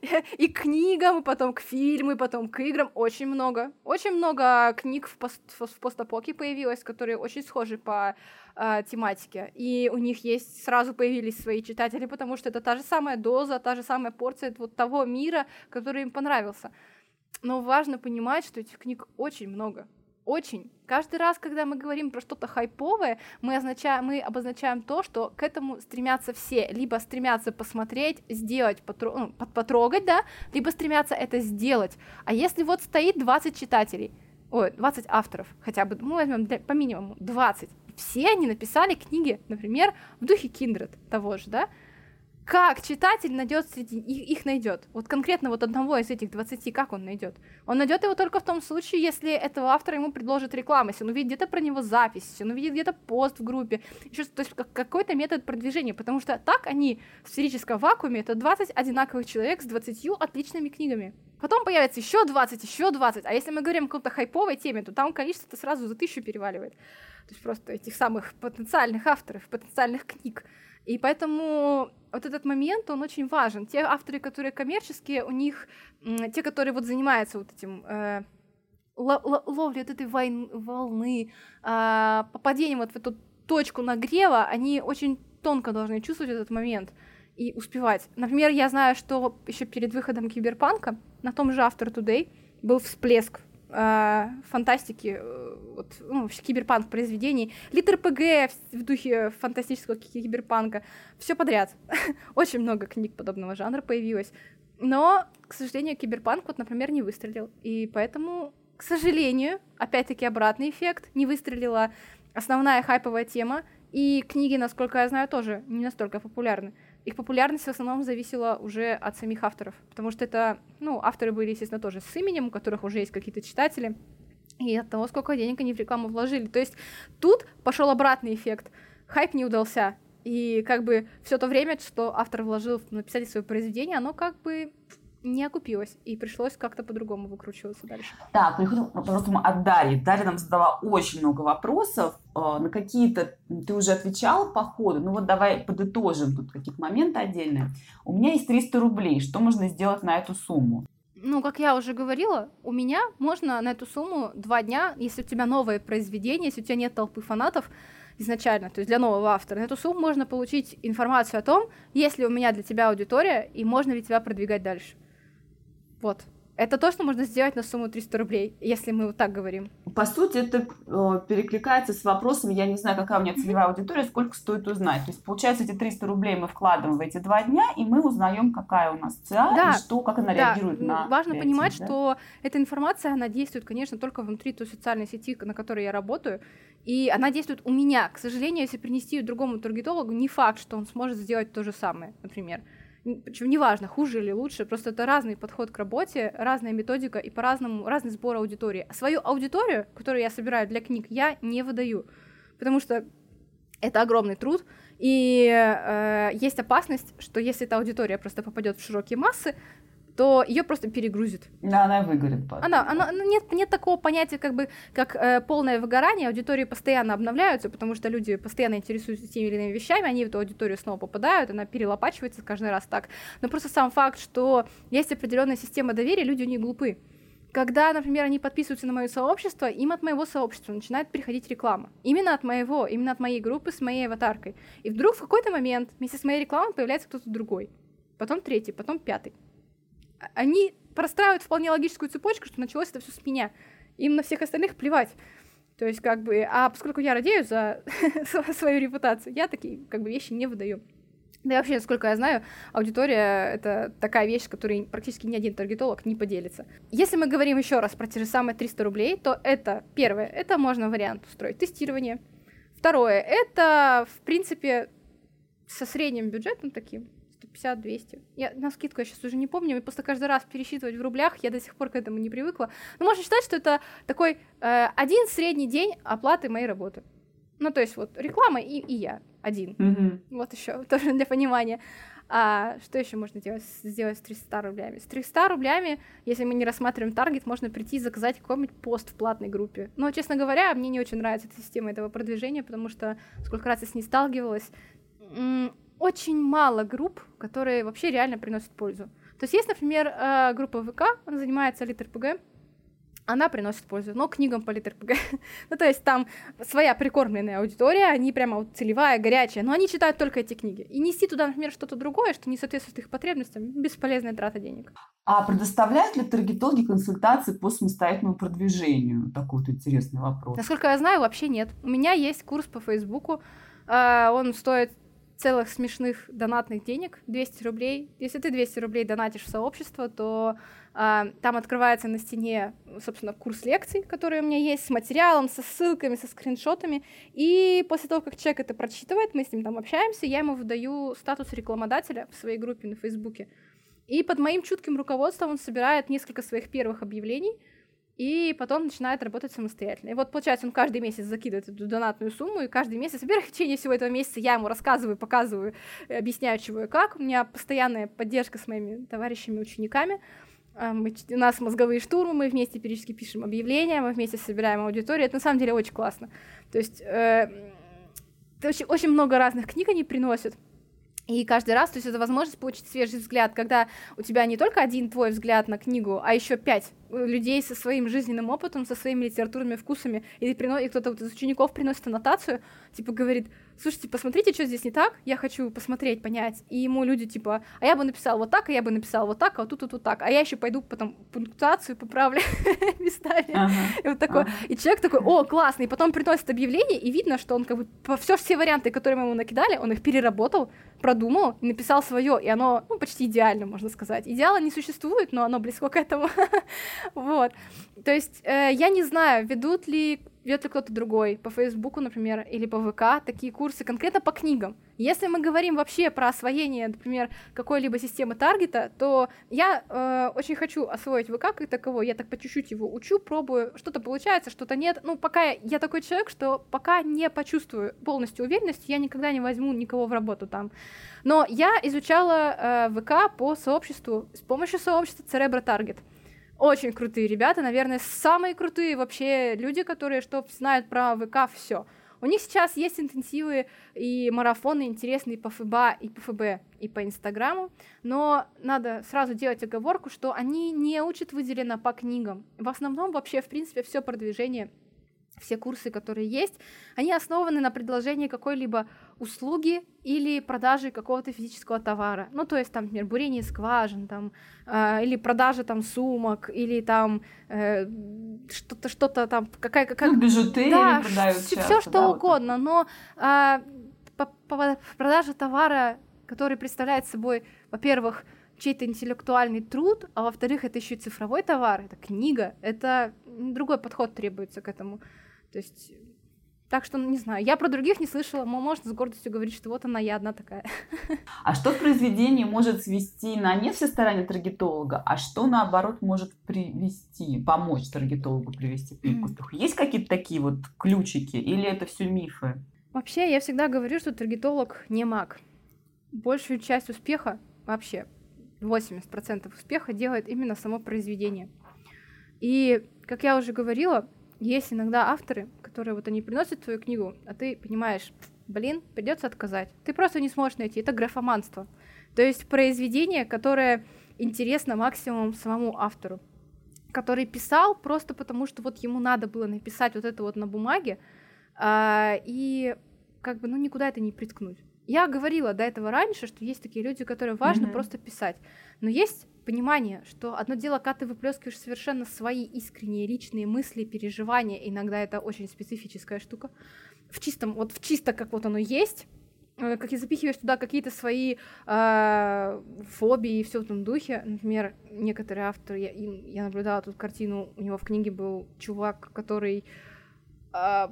и к книгам, и потом к фильму, и потом к играм. Очень много. Очень много книг в, пост в постапоке появилось, которые очень схожи похожи по э, тематике. И у них есть, сразу появились свои читатели, потому что это та же самая доза, та же самая порция вот того мира, который им понравился. Но важно понимать, что этих книг очень много. Очень. Каждый раз, когда мы говорим про что-то хайповое, мы, означаем, мы обозначаем то, что к этому стремятся все. Либо стремятся посмотреть, сделать, потро... ну, потрогать, да, либо стремятся это сделать. А если вот стоит 20 читателей, ой, 20 авторов хотя бы, мы возьмем для, по минимуму 20. Все они написали книги, например, в духе Kindred того же, да, как читатель найдет среди их, их найдет? Вот конкретно вот одного из этих 20, как он найдет? Он найдет его только в том случае, если этого автора ему предложит реклама, если он увидит где-то про него запись, если он увидит где-то пост в группе, еще, то есть как, какой-то метод продвижения, потому что так они в сферическом вакууме это 20 одинаковых человек с 20 отличными книгами. Потом появится еще 20, еще 20. А если мы говорим о какой-то хайповой теме, то там количество сразу за тысячу переваливает. То есть просто этих самых потенциальных авторов, потенциальных книг. И поэтому вот этот момент, он очень важен. Те авторы, которые коммерческие, у них, те, которые вот занимаются вот этим э, ловлей вот этой войн, волны, э, попадением вот в эту точку нагрева, они очень тонко должны чувствовать этот момент и успевать. Например, я знаю, что еще перед выходом Киберпанка на том же After Today был всплеск э, фантастики, э, вот, ну, киберпанк произведений, литр ПГ в духе фантастического киберпанка, все подряд. Очень много книг подобного жанра появилось. Но, к сожалению, киберпанк, вот, например, не выстрелил. И поэтому, к сожалению, опять-таки обратный эффект, не выстрелила основная хайповая тема, и книги, насколько я знаю, тоже не настолько популярны их популярность в основном зависела уже от самих авторов, потому что это, ну, авторы были, естественно, тоже с именем, у которых уже есть какие-то читатели, и от того, сколько денег они в рекламу вложили. То есть тут пошел обратный эффект. Хайп не удался. И как бы все то время, что автор вложил в написать свое произведение, оно как бы не окупилось, и пришлось как-то по-другому выкручиваться дальше. Так, переходим к вопросам от Дарьи. Дарья нам задала очень много вопросов. Э, на какие-то ты уже отвечала по ходу. Ну вот давай подытожим тут какие-то моменты отдельные. У меня есть 300 рублей. Что можно сделать на эту сумму? ну, как я уже говорила, у меня можно на эту сумму два дня, если у тебя новое произведение, если у тебя нет толпы фанатов изначально, то есть для нового автора, на эту сумму можно получить информацию о том, есть ли у меня для тебя аудитория, и можно ли тебя продвигать дальше. Вот. Это то, что можно сделать на сумму 300 рублей, если мы вот так говорим. По сути, это перекликается с вопросом, я не знаю, какая у меня целевая аудитория, сколько стоит узнать. То есть, получается, эти 300 рублей мы вкладываем в эти два дня, и мы узнаем, какая у нас ЦА, да, и что, как она да. реагирует на Важно креатив, понимать, да? что эта информация, она действует, конечно, только внутри той социальной сети, на которой я работаю, и она действует у меня. К сожалению, если принести ее другому таргетологу, не факт, что он сможет сделать то же самое, например причем неважно, хуже или лучше, просто это разный подход к работе, разная методика и по-разному, разный сбор аудитории. Свою аудиторию, которую я собираю для книг, я не выдаю, потому что это огромный труд, и э, есть опасность, что если эта аудитория просто попадет в широкие массы, то ее просто перегрузит. Да, она выгорит. Потом. Она, она, нет, нет такого понятия, как бы, как э, полное выгорание. Аудитории постоянно обновляются, потому что люди постоянно интересуются теми или иными вещами, они в эту аудиторию снова попадают, она перелопачивается каждый раз так. Но просто сам факт, что есть определенная система доверия, люди не глупы. Когда, например, они подписываются на мое сообщество, им от моего сообщества начинает приходить реклама. Именно от моего, именно от моей группы с моей аватаркой. И вдруг в какой-то момент вместе с моей рекламой появляется кто-то другой. Потом третий, потом пятый они простраивают вполне логическую цепочку, что началось это все с меня. Им на всех остальных плевать. То есть, как бы, а поскольку я радею за свою репутацию, я такие, как бы, вещи не выдаю. Да и вообще, насколько я знаю, аудитория — это такая вещь, которой практически ни один таргетолог не поделится. Если мы говорим еще раз про те же самые 300 рублей, то это, первое, это можно вариант устроить тестирование. Второе, это, в принципе, со средним бюджетом таким, 150-200. Я на скидку я сейчас уже не помню, и просто каждый раз пересчитывать в рублях, я до сих пор к этому не привыкла. Но можно считать, что это такой э, один средний день оплаты моей работы. Ну, то есть вот реклама и, и я один. Mm-hmm. Вот еще тоже для понимания. А что еще можно делать, сделать с 300 рублями? С 300 рублями, если мы не рассматриваем таргет, можно прийти и заказать какой-нибудь пост в платной группе. Но, честно говоря, мне не очень нравится эта система этого продвижения, потому что сколько раз я с ней сталкивалась, очень мало групп, которые вообще реально приносят пользу. То есть есть, например, э, группа ВК, она занимается литр ПГ, она приносит пользу, но книгам по литр ПГ. ну, то есть там своя прикормленная аудитория, они прямо вот целевая, горячая, но они читают только эти книги. И нести туда, например, что-то другое, что не соответствует их потребностям, бесполезная трата денег. А предоставляют ли таргетологи консультации по самостоятельному продвижению? Такой вот интересный вопрос. Насколько я знаю, вообще нет. У меня есть курс по Фейсбуку, э, он стоит целых смешных донатных денег, 200 рублей. Если ты 200 рублей донатишь в сообщество, то э, там открывается на стене, собственно, курс лекций, который у меня есть, с материалом, со ссылками, со скриншотами. И после того, как человек это прочитывает, мы с ним там общаемся, я ему выдаю статус рекламодателя в своей группе на Фейсбуке. И под моим чутким руководством он собирает несколько своих первых объявлений, и потом начинает работать самостоятельно. И вот, получается, он каждый месяц закидывает эту донатную сумму, и каждый месяц, во-первых, в течение всего этого месяца я ему рассказываю, показываю, объясняю, чего и как. У меня постоянная поддержка с моими товарищами, учениками. А, мы, у нас мозговые штурмы, мы вместе периодически пишем объявления, мы вместе собираем аудиторию. Это на самом деле очень классно. То есть э, очень, очень много разных книг они приносят. И каждый раз, то есть это возможность получить свежий взгляд, когда у тебя не только один твой взгляд на книгу, а еще пять э, людей со своим жизненным опытом, со своими литературными вкусами, и, прино... и кто-то из учеников приносит аннотацию, типа говорит, слушайте, посмотрите, что здесь не так, я хочу посмотреть, понять. И ему люди типа, а я бы написал вот так, а я бы написал вот так, а вот тут, тут, вот так. А я еще пойду потом пунктуацию поправлю местами. Ага. И вот такой. Ага. И человек такой, о, классный. И потом приносит объявление, и видно, что он как бы все, все варианты, которые мы ему накидали, он их переработал, продумал и написал свое. И оно ну, почти идеально, можно сказать. Идеала не существует, но оно близко к этому. вот. То есть э, я не знаю, ведут ли ведет ли кто-то другой, по Фейсбуку, например, или по ВК, такие курсы конкретно по книгам. Если мы говорим вообще про освоение, например, какой-либо системы таргета, то я э, очень хочу освоить ВК как таковой, я так по чуть-чуть его учу, пробую, что-то получается, что-то нет. Ну, пока я, я такой человек, что пока не почувствую полностью уверенность, я никогда не возьму никого в работу там. Но я изучала э, ВК по сообществу с помощью сообщества Cerebro Target очень крутые ребята, наверное, самые крутые вообще люди, которые что знают про ВК все. У них сейчас есть интенсивы и марафоны интересные по ФБА и по ФБ и по Инстаграму, но надо сразу делать оговорку, что они не учат выделено по книгам. В основном вообще, в принципе, все продвижение все курсы, которые есть, они основаны на предложении какой-либо услуги или продаже какого-то физического товара. Ну, то есть, там, например, бурение скважин, там, э, или продажа там сумок, или там э, что-то, что-то там, какая какая ну, бижутерия да, продают все, все что да, угодно, вот но э, по, по, продажа товара, который представляет собой, во-первых, чей-то интеллектуальный труд, а во-вторых, это еще и цифровой товар, это книга, это другой подход требуется к этому. То есть, так что, не знаю, я про других не слышала, но можно с гордостью говорить, что вот она, я одна такая. А что в произведении может свести на нет всесторонне таргетолога, а что, наоборот, может привести, помочь таргетологу привести к успеху? Есть какие-то такие вот ключики или это все мифы? Вообще, я всегда говорю, что таргетолог не маг. Большую часть успеха, вообще 80% успеха делает именно само произведение. И, как я уже говорила, есть иногда авторы, которые вот они приносят твою книгу, а ты понимаешь, блин, придется отказать. Ты просто не сможешь найти. Это графоманство. То есть произведение, которое интересно максимум самому автору, который писал просто потому, что вот ему надо было написать вот это вот на бумаге, а, и как бы, ну, никуда это не приткнуть. Я говорила до этого раньше, что есть такие люди, которые важно mm-hmm. просто писать. Но есть понимание, что одно дело, когда ты выплескиваешь совершенно свои искренние личные мысли, переживания, иногда это очень специфическая штука, в чистом, вот в чисто как вот оно есть, э, как и запихиваешь туда какие-то свои э, фобии и все в этом духе. Например, некоторые авторы, я, я наблюдала тут картину, у него в книге был чувак, который э,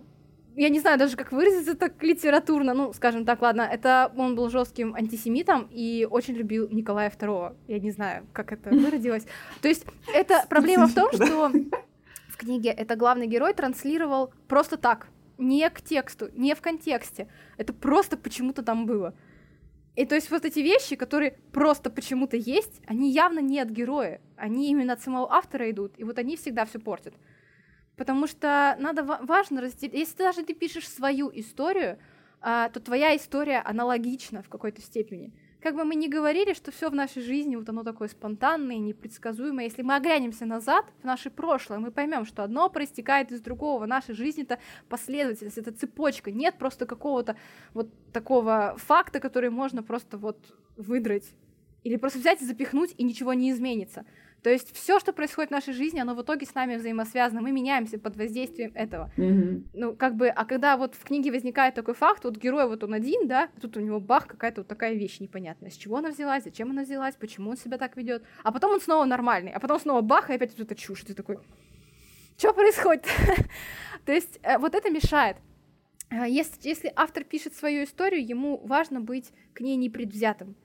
я не знаю даже, как выразиться так литературно, ну, скажем так, ладно, это он был жестким антисемитом и очень любил Николая II. Я не знаю, как это выродилось. То есть это проблема в том, что в книге это главный герой транслировал просто так, не к тексту, не в контексте. Это просто почему-то там было. И то есть вот эти вещи, которые просто почему-то есть, они явно не от героя, они именно от самого автора идут, и вот они всегда все портят. Потому что надо важно разделить. Если даже ты пишешь свою историю, а, то твоя история аналогична в какой-то степени. Как бы мы ни говорили, что все в нашей жизни вот оно такое спонтанное, непредсказуемое, если мы оглянемся назад в наше прошлое, мы поймем, что одно проистекает из другого. Наша жизнь это последовательность, это цепочка. Нет просто какого-то вот такого факта, который можно просто вот выдрать или просто взять и запихнуть, и ничего не изменится. То есть все, что происходит в нашей жизни, оно в итоге с нами взаимосвязано. Мы меняемся под воздействием этого. Mm-hmm. Ну, как бы, а когда вот в книге возникает такой факт, вот герой вот он один, да, тут у него бах, какая-то вот такая вещь непонятная. С чего она взялась, зачем она взялась, почему он себя так ведет. А потом он снова нормальный, а потом снова бах, и опять вот эта чушь. Ты такой, что происходит? То есть э, вот это мешает. Э, если, если автор пишет свою историю, ему важно быть к ней непредвзятым.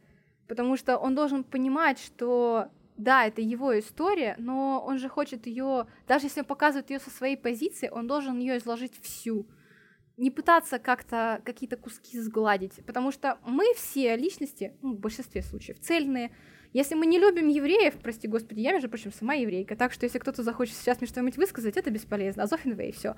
Потому что он должен понимать, что да, это его история, но он же хочет ее, даже если он показывает ее со своей позиции, он должен ее изложить всю. Не пытаться как-то какие-то куски сгладить, потому что мы все личности, ну, в большинстве случаев, цельные. Если мы не любим евреев, прости господи, я, между прочим, сама еврейка, так что если кто-то захочет сейчас мне что-нибудь высказать, это бесполезно. Азофин Вей, все.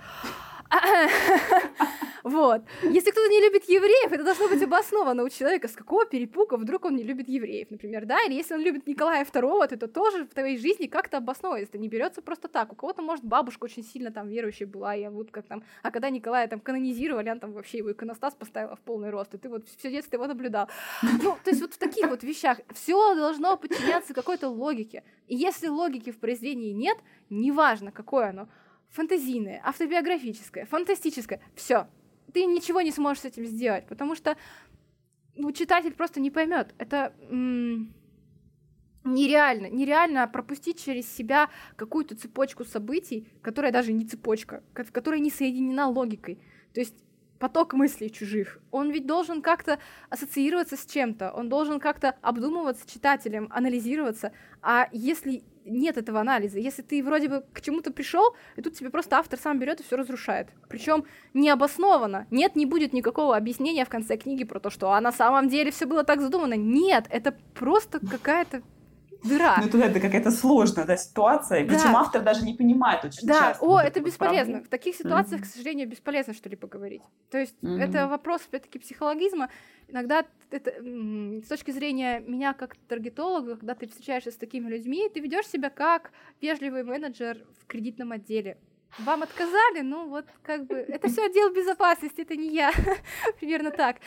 Вот. Если кто-то не любит евреев, это должно быть обосновано у человека, с какого перепуга вдруг он не любит евреев, например, да? Или если он любит Николая II, то это тоже в твоей жизни как-то обосновано. Это не берется просто так. У кого-то, может, бабушка очень сильно там верующая была, и вот как там... А когда Николая там канонизировали, он там вообще его иконостас поставила в полный рост, и ты вот все детство его наблюдал. Ну, то есть вот в таких вот вещах все должно подчиняться какой-то логике. И если логики в произведении нет, неважно, какое оно, фантазийное, автобиографическое, фантастическое, все, ты ничего не сможешь с этим сделать, потому что ну, читатель просто не поймет. Это м- нереально, нереально пропустить через себя какую-то цепочку событий, которая даже не цепочка, которая не соединена логикой. То есть поток мыслей чужих. Он ведь должен как-то ассоциироваться с чем-то, он должен как-то обдумываться читателем, анализироваться. А если нет этого анализа, если ты вроде бы к чему-то пришел, и тут тебе просто автор сам берет и все разрушает. Причем необоснованно. Нет, не будет никакого объяснения в конце книги про то, что а на самом деле все было так задумано. Нет, это просто какая-то дыра. Ну, тут это какая-то сложная да, ситуация, да. причем автор даже не понимает очень да. часто. О, это бесполезно. Проблем. В таких ситуациях, mm-hmm. к сожалению, бесполезно что-либо говорить. То есть mm-hmm. это вопрос, опять-таки, психологизма. Иногда это, с точки зрения меня как таргетолога, когда ты встречаешься с такими людьми, ты ведешь себя как вежливый менеджер в кредитном отделе вам отказали, ну вот как бы это все отдел безопасности, это не я, примерно так.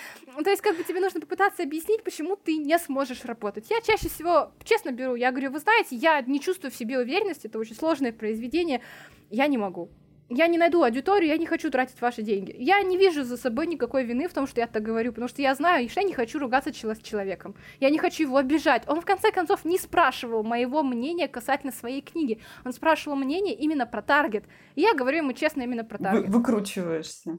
То есть как бы тебе нужно попытаться объяснить, почему ты не сможешь работать. Я чаще всего честно беру, я говорю, вы знаете, я не чувствую в себе уверенности, это очень сложное произведение, я не могу я не найду аудиторию, я не хочу тратить ваши деньги. Я не вижу за собой никакой вины в том, что я так говорю, потому что я знаю, что я не хочу ругаться с человеком. Я не хочу его обижать. Он, в конце концов, не спрашивал моего мнения касательно своей книги. Он спрашивал мнение именно про таргет. И я говорю ему честно именно про таргет. Вы, выкручиваешься.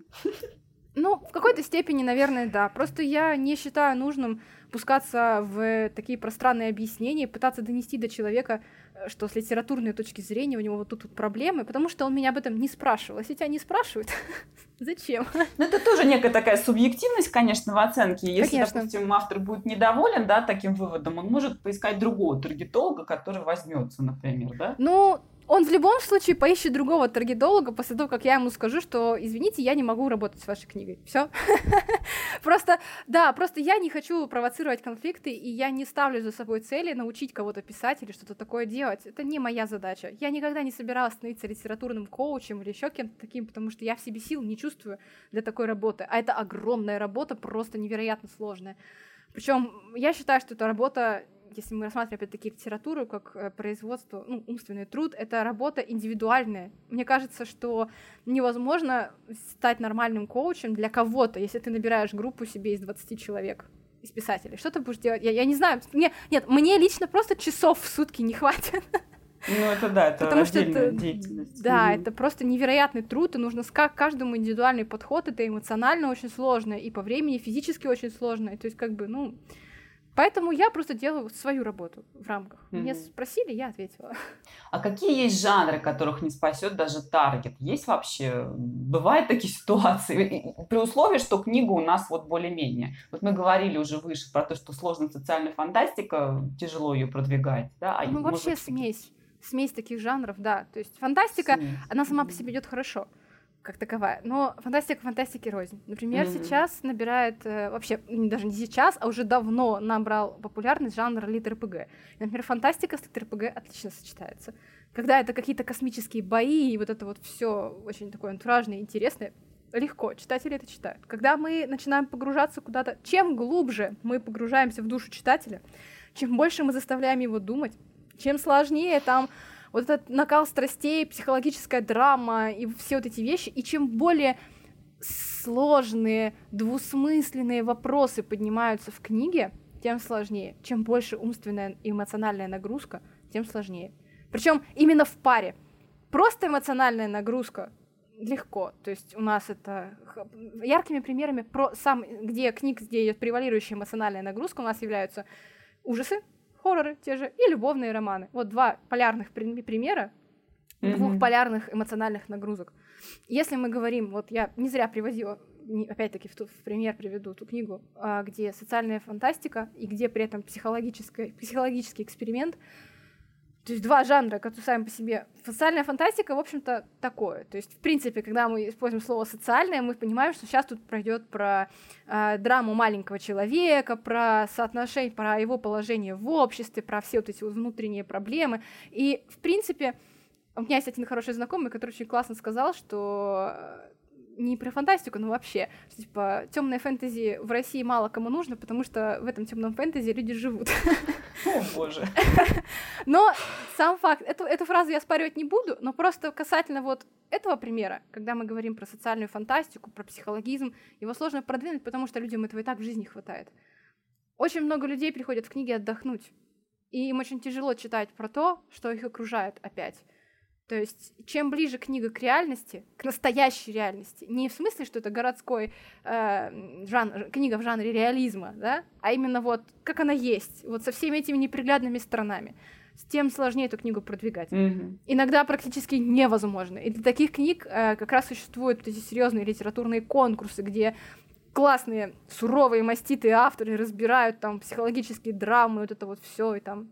Ну, в какой-то степени, наверное, да. Просто я не считаю нужным пускаться в такие пространные объяснения, пытаться донести до человека, что с литературной точки зрения у него вот тут вот проблемы, потому что он меня об этом не спрашивал. Если тебя не спрашивают, зачем? Ну, это тоже некая такая субъективность, конечно, в оценке. Если, конечно. допустим, автор будет недоволен, да, таким выводом, он может поискать другого таргетолога, который возьмется, например, да? Ну, он в любом случае поищет другого таргетолога после того, как я ему скажу, что, извините, я не могу работать с вашей книгой. Все. Просто, да, просто я не хочу провоцировать конфликты, и я не ставлю за собой цели научить кого-то писать или что-то такое делать. Это не моя задача. Я никогда не собиралась становиться литературным коучем или еще кем-то таким, потому что я в себе сил не чувствую для такой работы. А это огромная работа, просто невероятно сложная. Причем я считаю, что эта работа если мы рассматриваем опять-таки литературу как э, производство, ну, умственный труд, это работа индивидуальная. Мне кажется, что невозможно стать нормальным коучем для кого-то, если ты набираешь группу себе из 20 человек из писателей. Что ты будешь делать? Я, я не знаю. Мне, нет, мне лично просто часов в сутки не хватит. Ну, это да, это Потому что это, деятельность. Да, mm-hmm. это просто невероятный труд, и нужно к каждому индивидуальный подход, это эмоционально очень сложно, и по времени физически очень сложно, то есть как бы, ну, Поэтому я просто делаю свою работу в рамках. Mm-hmm. Меня спросили, я ответила. А какие есть жанры, которых не спасет даже таргет? Есть вообще? Бывают такие ситуации? При условии, что книга у нас вот более-менее. Вот мы говорили уже выше про то, что сложная социальная фантастика, тяжело ее продвигать. Да? А ну, вообще быть, смесь. Смесь таких жанров, да. То есть фантастика, смесь. она сама по себе идет хорошо как таковая. Но фантастика фантастики рознь. Например, mm-hmm. сейчас набирает, э, вообще даже не сейчас, а уже давно набрал популярность жанр литр-ПГ. Например, фантастика с литр-ПГ отлично сочетается. Когда это какие-то космические бои, и вот это вот все очень такое антуражное, интересное, легко, читатели это читают. Когда мы начинаем погружаться куда-то, чем глубже мы погружаемся в душу читателя, чем больше мы заставляем его думать, чем сложнее там вот этот накал страстей, психологическая драма и все вот эти вещи, и чем более сложные, двусмысленные вопросы поднимаются в книге, тем сложнее. Чем больше умственная и эмоциональная нагрузка, тем сложнее. Причем именно в паре. Просто эмоциональная нагрузка легко. То есть у нас это яркими примерами про сам, где книг, где идет превалирующая эмоциональная нагрузка, у нас являются ужасы, хорроры те же и любовные романы. Вот два полярных примера mm-hmm. двух полярных эмоциональных нагрузок. Если мы говорим, вот я не зря привозила, опять-таки в, ту, в пример приведу ту книгу, а, где социальная фантастика и где при этом психологический, психологический эксперимент, То есть два жанра, которые сами по себе. Социальная фантастика, в общем-то, такое. То есть, в принципе, когда мы используем слово социальное, мы понимаем, что сейчас тут пройдет про э, драму маленького человека, про соотношение, про его положение в обществе, про все вот эти вот внутренние проблемы. И, в принципе, у меня есть один хороший знакомый, который очень классно сказал, что не про фантастику, но вообще, что, типа, темное фэнтези в России мало кому нужно, потому что в этом темном фэнтези люди живут. О, боже. Но сам факт, эту, эту фразу я спаривать не буду, но просто касательно вот этого примера, когда мы говорим про социальную фантастику, про психологизм, его сложно продвинуть, потому что людям этого и так в жизни хватает. Очень много людей приходят в книги отдохнуть, и им очень тяжело читать про то, что их окружает опять. То есть, чем ближе книга к реальности, к настоящей реальности, не в смысле, что это городской э, жанр, книга в жанре реализма, да, а именно вот как она есть, вот со всеми этими неприглядными сторонами, тем сложнее эту книгу продвигать. Мгм. Иногда практически невозможно. И для таких книг э, как раз существуют вот эти серьезные литературные конкурсы, где классные, суровые, маститые авторы разбирают там психологические драмы, вот это вот все и там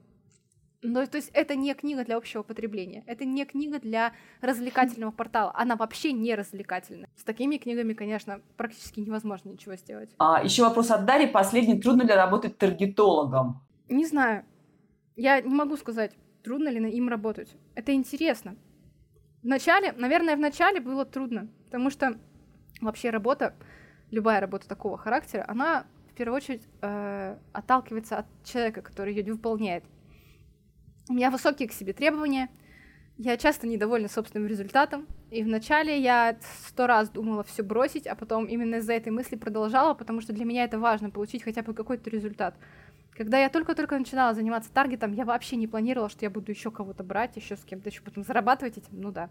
ну, то есть это не книга для общего потребления, это не книга для развлекательного портала, она вообще не развлекательная. С такими книгами, конечно, практически невозможно ничего сделать. А, еще вопрос от Дарьи. Последний. Трудно ли работать таргетологом? Не знаю, я не могу сказать, трудно ли на им работать. Это интересно. В начале, наверное, в начале было трудно, потому что вообще работа, любая работа такого характера, она в первую очередь э, отталкивается от человека, который ее выполняет. У меня высокие к себе требования, я часто недовольна собственным результатом, и вначале я сто раз думала все бросить, а потом именно из-за этой мысли продолжала, потому что для меня это важно, получить хотя бы какой-то результат. Когда я только-только начинала заниматься таргетом, я вообще не планировала, что я буду еще кого-то брать, еще с кем-то еще потом зарабатывать этим. Ну да.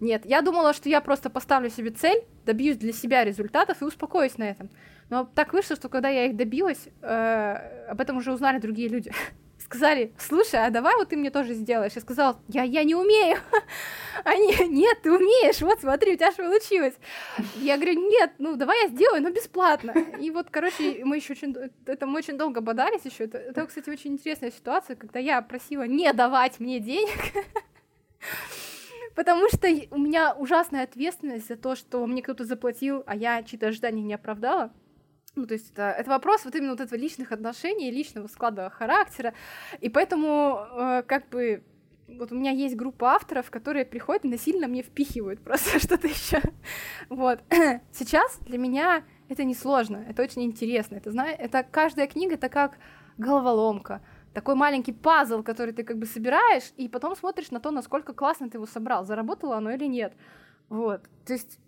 Нет, я думала, что я просто поставлю себе цель, добьюсь для себя результатов и успокоюсь на этом. Но так вышло, что когда я их добилась, э, об этом уже узнали другие люди. Сказали, слушай, а давай вот ты мне тоже сделаешь. Я сказала, я, я не умею. Они, нет, ты умеешь, вот смотри, у тебя же получилось. Я говорю, нет, ну давай я сделаю, но бесплатно. И вот, короче, мы еще очень, это мы очень долго бодались еще. Это, это, кстати, очень интересная ситуация, когда я просила не давать мне денег, потому что у меня ужасная ответственность за то, что мне кто-то заплатил, а я чьи-то ожидания не оправдала. Ну, то есть это, это вопрос вот именно вот этого личных отношений, личного склада характера. И поэтому, э, как бы, вот у меня есть группа авторов, которые приходят и насильно мне впихивают просто что-то еще. Вот. Сейчас для меня это не сложно, это очень интересно. Это, знаешь, это каждая книга, это как головоломка, такой маленький пазл, который ты как бы собираешь, и потом смотришь на то, насколько классно ты его собрал, заработало оно или нет. Вот. То есть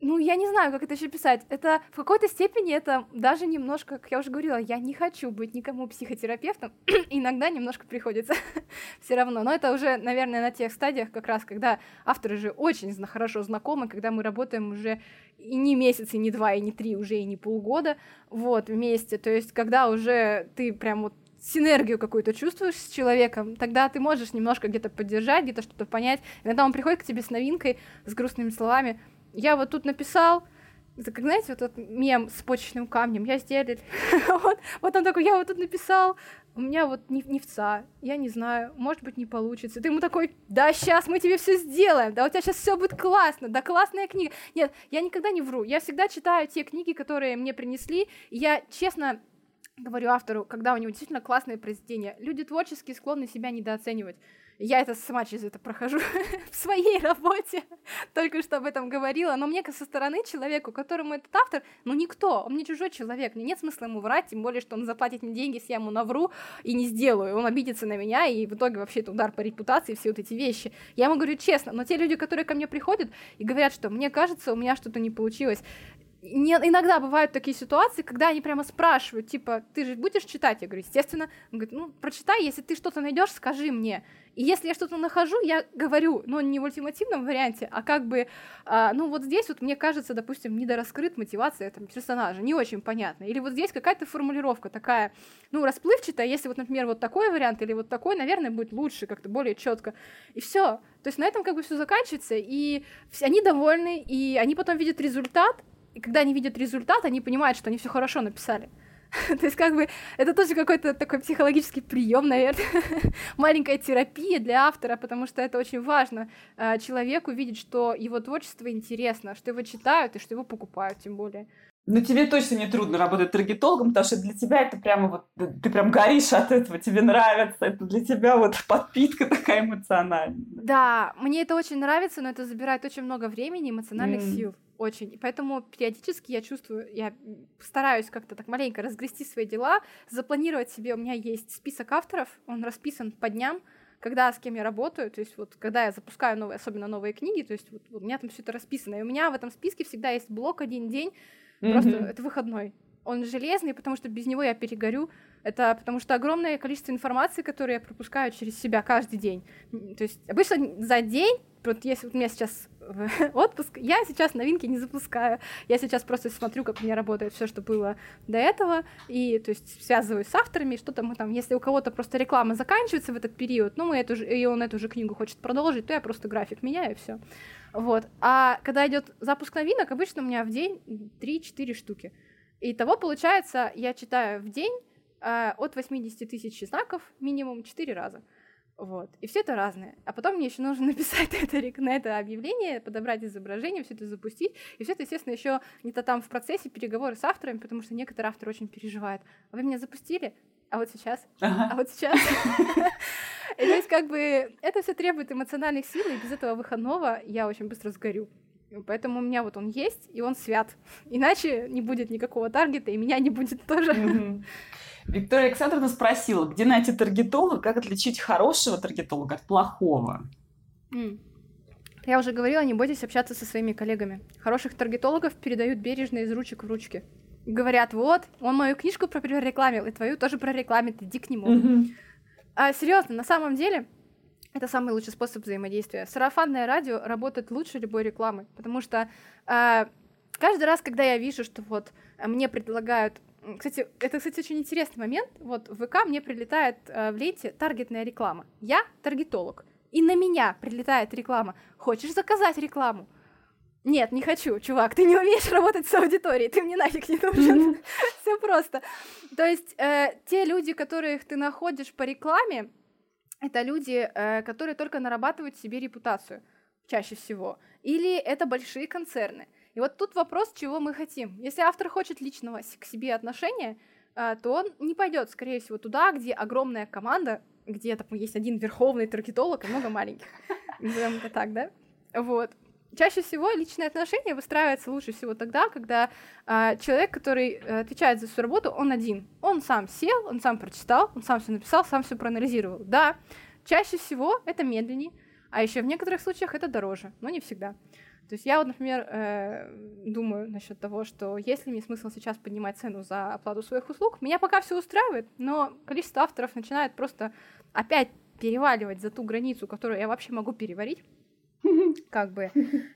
ну, я не знаю, как это еще писать. Это в какой-то степени это даже немножко, как я уже говорила, я не хочу быть никому психотерапевтом. Иногда немножко приходится все равно. Но это уже, наверное, на тех стадиях, как раз, когда авторы же очень хорошо знакомы, когда мы работаем уже и не месяц, и не два, и не три, уже и не полгода, вот, вместе. То есть, когда уже ты прям вот синергию какую-то чувствуешь с человеком, тогда ты можешь немножко где-то поддержать, где-то что-то понять. Иногда он приходит к тебе с новинкой, с грустными словами, я вот тут написал, как, знаете, вот этот мем с почечным камнем, я сделал, вот, вот он такой, я вот тут написал, у меня вот не, невца, я не знаю, может быть, не получится. Ты ему такой, да, сейчас мы тебе все сделаем, да, у тебя сейчас все будет классно, да, классная книга. Нет, я никогда не вру, я всегда читаю те книги, которые мне принесли, и я, честно, говорю автору, когда у него действительно классные произведения. Люди творческие склонны себя недооценивать. Я это сама через это прохожу в своей работе, только что об этом говорила, но мне со стороны человеку, которому этот автор, ну никто, он не чужой человек, мне нет смысла ему врать, тем более, что он заплатит мне деньги, если я ему навру и не сделаю, он обидится на меня, и в итоге вообще это удар по репутации, все вот эти вещи. Я ему говорю честно, но те люди, которые ко мне приходят и говорят, что мне кажется, у меня что-то не получилось, не, иногда бывают такие ситуации, когда они прямо спрашивают, типа, ты же будешь читать? Я говорю, естественно. Он говорит, ну, прочитай, если ты что-то найдешь, скажи мне. И если я что-то нахожу, я говорю, но не в ультимативном варианте, а как бы, а, ну, вот здесь вот мне кажется, допустим, недораскрыт мотивация там, персонажа, не очень понятно. Или вот здесь какая-то формулировка такая, ну, расплывчатая, если вот, например, вот такой вариант или вот такой, наверное, будет лучше, как-то более четко. И все. То есть на этом как бы все заканчивается, и они довольны, и они потом видят результат, и когда они видят результат, они понимают, что они все хорошо написали. То есть, как бы, это тоже какой-то такой психологический прием, наверное, маленькая терапия для автора, потому что это очень важно э, человеку видеть, что его творчество интересно, что его читают и что его покупают, тем более. Ну, тебе точно не трудно работать таргетологом, потому что для тебя это прямо вот, ты прям горишь от этого, тебе нравится, это для тебя вот подпитка такая эмоциональная. Да, мне это очень нравится, но это забирает очень много времени, эмоциональных mm. сил, очень. И поэтому периодически я чувствую, я стараюсь как-то так маленько разгрести свои дела, запланировать себе, у меня есть список авторов, он расписан по дням, когда с кем я работаю, то есть вот когда я запускаю новые, особенно новые книги, то есть вот, вот у меня там все это расписано, и у меня в этом списке всегда есть блок один день, Просто mm-hmm. это выходной. Он железный, потому что без него я перегорю. Это потому что огромное количество информации, которую я пропускаю через себя каждый день. То есть обычно за день, вот если у меня сейчас отпуск, я сейчас новинки не запускаю. Я сейчас просто смотрю, как у меня работает все, что было до этого, и то есть связываюсь с авторами, что-то мы там, если у кого-то просто реклама заканчивается в этот период, ну, мы эту же, и он эту же книгу хочет продолжить, то я просто график меняю, и все. Вот. А когда идет запуск новинок, обычно у меня в день 3-4 штуки. И того получается, я читаю в день э, от 80 тысяч знаков минимум 4 раза. Вот. И все это разное. А потом мне еще нужно написать это, на это объявление, подобрать изображение, все это запустить. И все это, естественно, еще где-то там в процессе переговоры с авторами, потому что некоторые авторы очень переживают. А вы меня запустили? А вот сейчас? Ага. А вот сейчас? То есть, как бы, это все требует эмоциональных сил, и без этого выходного я очень быстро сгорю. Поэтому у меня вот он есть, и он свят. Иначе не будет никакого таргета, и меня не будет тоже. Виктория Александровна спросила, где найти таргетолога, как отличить хорошего таргетолога от плохого? Я уже говорила, не бойтесь общаться со своими коллегами. Хороших таргетологов передают бережно из ручек в ручки. Говорят, вот, он мою книжку прорекламил, и твою тоже прорекламит, иди к нему. А серьезно, на самом деле, это самый лучший способ взаимодействия. Сарафанное радио работает лучше любой рекламы, потому что э, каждый раз, когда я вижу, что вот мне предлагают кстати, это, кстати, очень интересный момент. Вот в ВК мне прилетает э, в ленте таргетная реклама. Я таргетолог. И на меня прилетает реклама. Хочешь заказать рекламу? Нет, не хочу, чувак, ты не умеешь работать с аудиторией, ты мне нафиг не нужен. Все просто. То есть э, те люди, которых ты находишь по рекламе, это люди, э, которые только нарабатывают себе репутацию чаще всего. Или это большие концерны. И вот тут вопрос, чего мы хотим. Если автор хочет личного к себе отношения, э, то он не пойдет, скорее всего, туда, где огромная команда, где там есть один верховный таргетолог и много маленьких. Назовем это так, да? Вот. Чаще всего личные отношения выстраиваются лучше всего тогда, когда э, человек, который э, отвечает за свою работу, он один. Он сам сел, он сам прочитал, он сам все написал, сам все проанализировал. Да, чаще всего это медленнее, а еще в некоторых случаях это дороже, но не всегда. То есть я вот, например, э, думаю насчет того, что есть ли мне смысл сейчас поднимать цену за оплату своих услуг, меня пока все устраивает, но количество авторов начинает просто опять переваливать за ту границу, которую я вообще могу переварить. Как бы.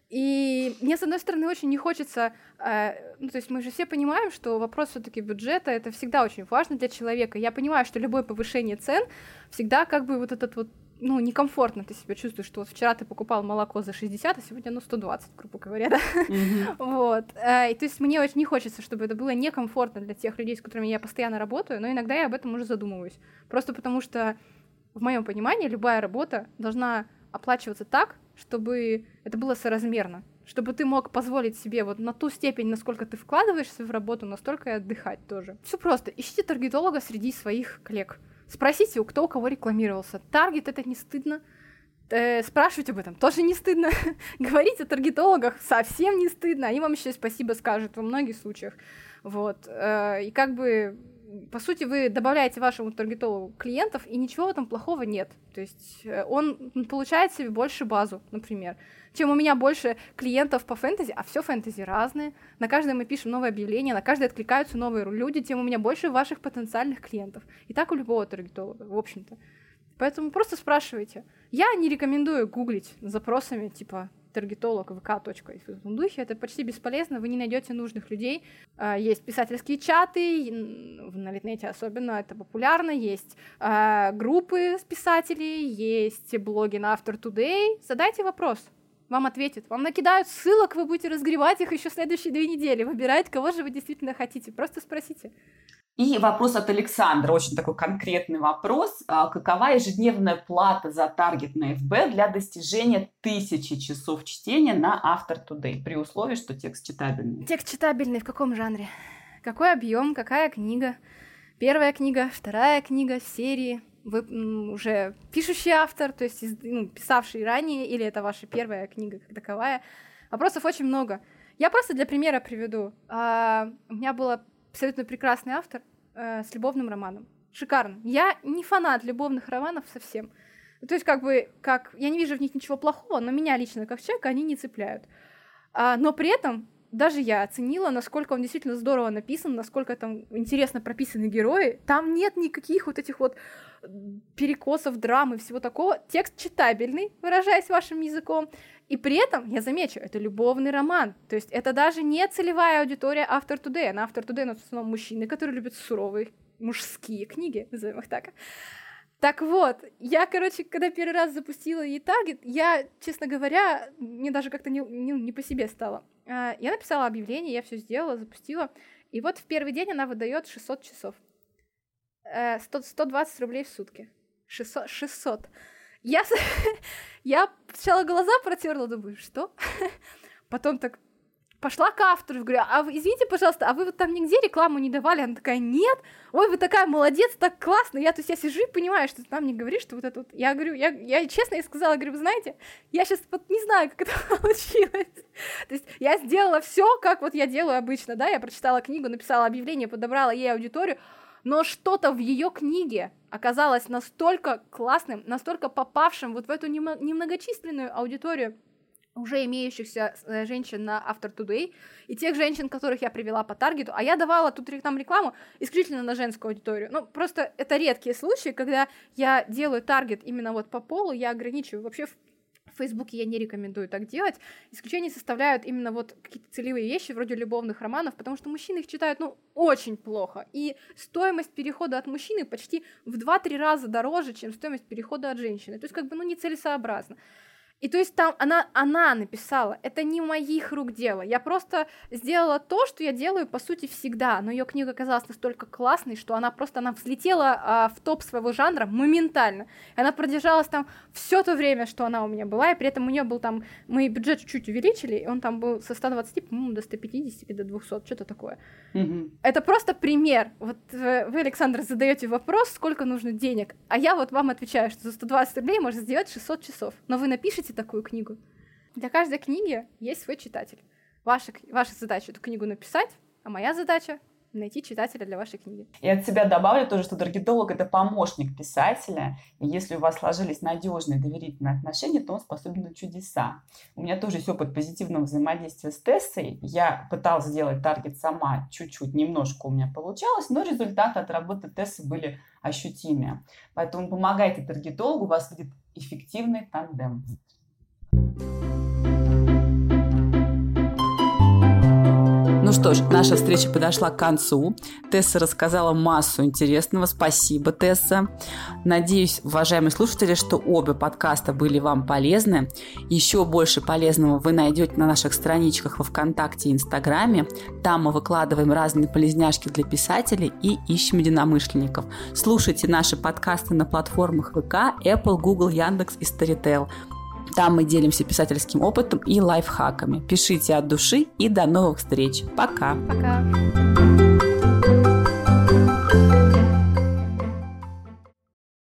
И мне, с одной стороны, очень не хочется... Э, ну, то есть мы же все понимаем, что вопрос все таки бюджета — это всегда очень важно для человека. Я понимаю, что любое повышение цен всегда как бы вот этот вот ну, некомфортно ты себя чувствуешь, что вот вчера ты покупал молоко за 60, а сегодня оно 120, грубо говоря, да? Mm-hmm. вот. Э, и, то есть мне очень не хочется, чтобы это было некомфортно для тех людей, с которыми я постоянно работаю, но иногда я об этом уже задумываюсь. Просто потому что, в моем понимании, любая работа должна оплачиваться так, чтобы это было соразмерно, чтобы ты мог позволить себе вот на ту степень, насколько ты вкладываешься в работу, настолько и отдыхать тоже. Все просто. Ищите таргетолога среди своих коллег. Спросите, кто у кого рекламировался. Таргет это не стыдно. Э, спрашивать об этом тоже не стыдно. Говорить о таргетологах совсем не стыдно. Они вам еще спасибо скажут во многих случаях. Вот. Э, и как бы по сути, вы добавляете вашему таргетологу клиентов, и ничего в этом плохого нет. То есть э, он получает себе больше базу, например. Чем у меня больше клиентов по фэнтези, а все фэнтези разные. На каждое мы пишем новое объявление, на каждое откликаются новые люди, тем у меня больше ваших потенциальных клиентов. И так у любого таргетолога, в общем-то. Поэтому просто спрашивайте. Я не рекомендую гуглить запросами типа таргетолог вк. в духе. Это почти бесполезно, вы не найдете нужных людей. А, есть писательские чаты, на Литнете особенно это популярно, есть а, группы с писателей, есть блоги на After Today. Задайте вопрос, вам ответят. Вам накидают ссылок, вы будете разгревать их еще следующие две недели, выбирать, кого же вы действительно хотите. Просто спросите. И вопрос от Александра, очень такой конкретный вопрос. А какова ежедневная плата за таргет на FB для достижения тысячи часов чтения на Автор Today, при условии, что текст читабельный? Текст читабельный в каком жанре? Какой объем, какая книга? Первая книга, вторая книга, серии? Вы уже пишущий автор, то есть ну, писавший ранее, или это ваша первая книга как таковая? Вопросов очень много. Я просто для примера приведу. А, у меня было абсолютно прекрасный автор э, с любовным романом. Шикарно. Я не фанат любовных романов совсем. То есть, как бы, как я не вижу в них ничего плохого, но меня лично как человека они не цепляют. А, но при этом даже я оценила, насколько он действительно здорово написан, насколько там интересно прописаны герои. Там нет никаких вот этих вот перекосов, драмы, всего такого. Текст читабельный, выражаясь вашим языком. И при этом, я замечу, это любовный роман. То есть это даже не целевая аудитория автор Today. На автор Today, но в основном мужчины, которые любят суровые мужские книги, назовем их так. Так вот, я, короче, когда первый раз запустила ей таргет, я, честно говоря, мне даже как-то не, не, не по себе стало. А, я написала объявление, я все сделала, запустила. И вот в первый день она выдает 600 часов. 100, 120 рублей в сутки. 600. 600. Я, я сначала глаза протерла, думаю, что? Потом так пошла к автору, говорю, а вы, извините, пожалуйста, а вы вот там нигде рекламу не давали? Она такая, нет, ой, вы такая молодец, так классно. Я, то есть я сижу и понимаю, что ты нам не говоришь, что вот это вот. Я говорю, я, я честно ей сказала, говорю, вы знаете, я сейчас вот не знаю, как это получилось. То есть я сделала все, как вот я делаю обычно, да, я прочитала книгу, написала объявление, подобрала ей аудиторию, но что-то в ее книге оказалось настолько классным, настолько попавшим вот в эту немногочисленную аудиторию уже имеющихся э, женщин на After Today, и тех женщин, которых я привела по таргету, а я давала тут там рекламу исключительно на женскую аудиторию. Ну, просто это редкие случаи, когда я делаю таргет именно вот по полу, я ограничиваю вообще в Фейсбуке я не рекомендую так делать. Исключение составляют именно вот какие-то целевые вещи, вроде любовных романов, потому что мужчины их читают, ну, очень плохо. И стоимость перехода от мужчины почти в 2-3 раза дороже, чем стоимость перехода от женщины. То есть, как бы, ну, нецелесообразно. И то есть там она, она написала, это не моих рук дело. Я просто сделала то, что я делаю, по сути, всегда. Но ее книга оказалась настолько классной, что она просто она взлетела а, в топ своего жанра моментально. Она продержалась там все то время, что она у меня была, и при этом у нее был там, мы бюджет чуть-чуть увеличили, и он там был со 120, по-моему, до 150 или до 200, что-то такое. Mm-hmm. Это просто пример. Вот э, вы, Александр, задаете вопрос, сколько нужно денег, а я вот вам отвечаю, что за 120 рублей можно сделать 600 часов. Но вы напишите напишите такую книгу. Для каждой книги есть свой читатель. Ваша, ваша задача эту книгу написать, а моя задача найти читателя для вашей книги. И от себя добавлю тоже, что таргетолог – это помощник писателя. И если у вас сложились надежные доверительные отношения, то он способен на чудеса. У меня тоже есть опыт позитивного взаимодействия с Тессой. Я пыталась сделать таргет сама чуть-чуть, немножко у меня получалось, но результаты от работы Тессы были ощутимые. Поэтому помогайте таргетологу, у вас будет эффективный тандем. Ну что ж, наша встреча подошла к концу. Тесса рассказала массу интересного. Спасибо, Тесса. Надеюсь, уважаемые слушатели, что обе подкаста были вам полезны. Еще больше полезного вы найдете на наших страничках во Вконтакте и Инстаграме. Там мы выкладываем разные полезняшки для писателей и ищем единомышленников. Слушайте наши подкасты на платформах ВК, Apple, Google, Яндекс и Storytel. Там мы делимся писательским опытом и лайфхаками. Пишите от души и до новых встреч. Пока. Пока.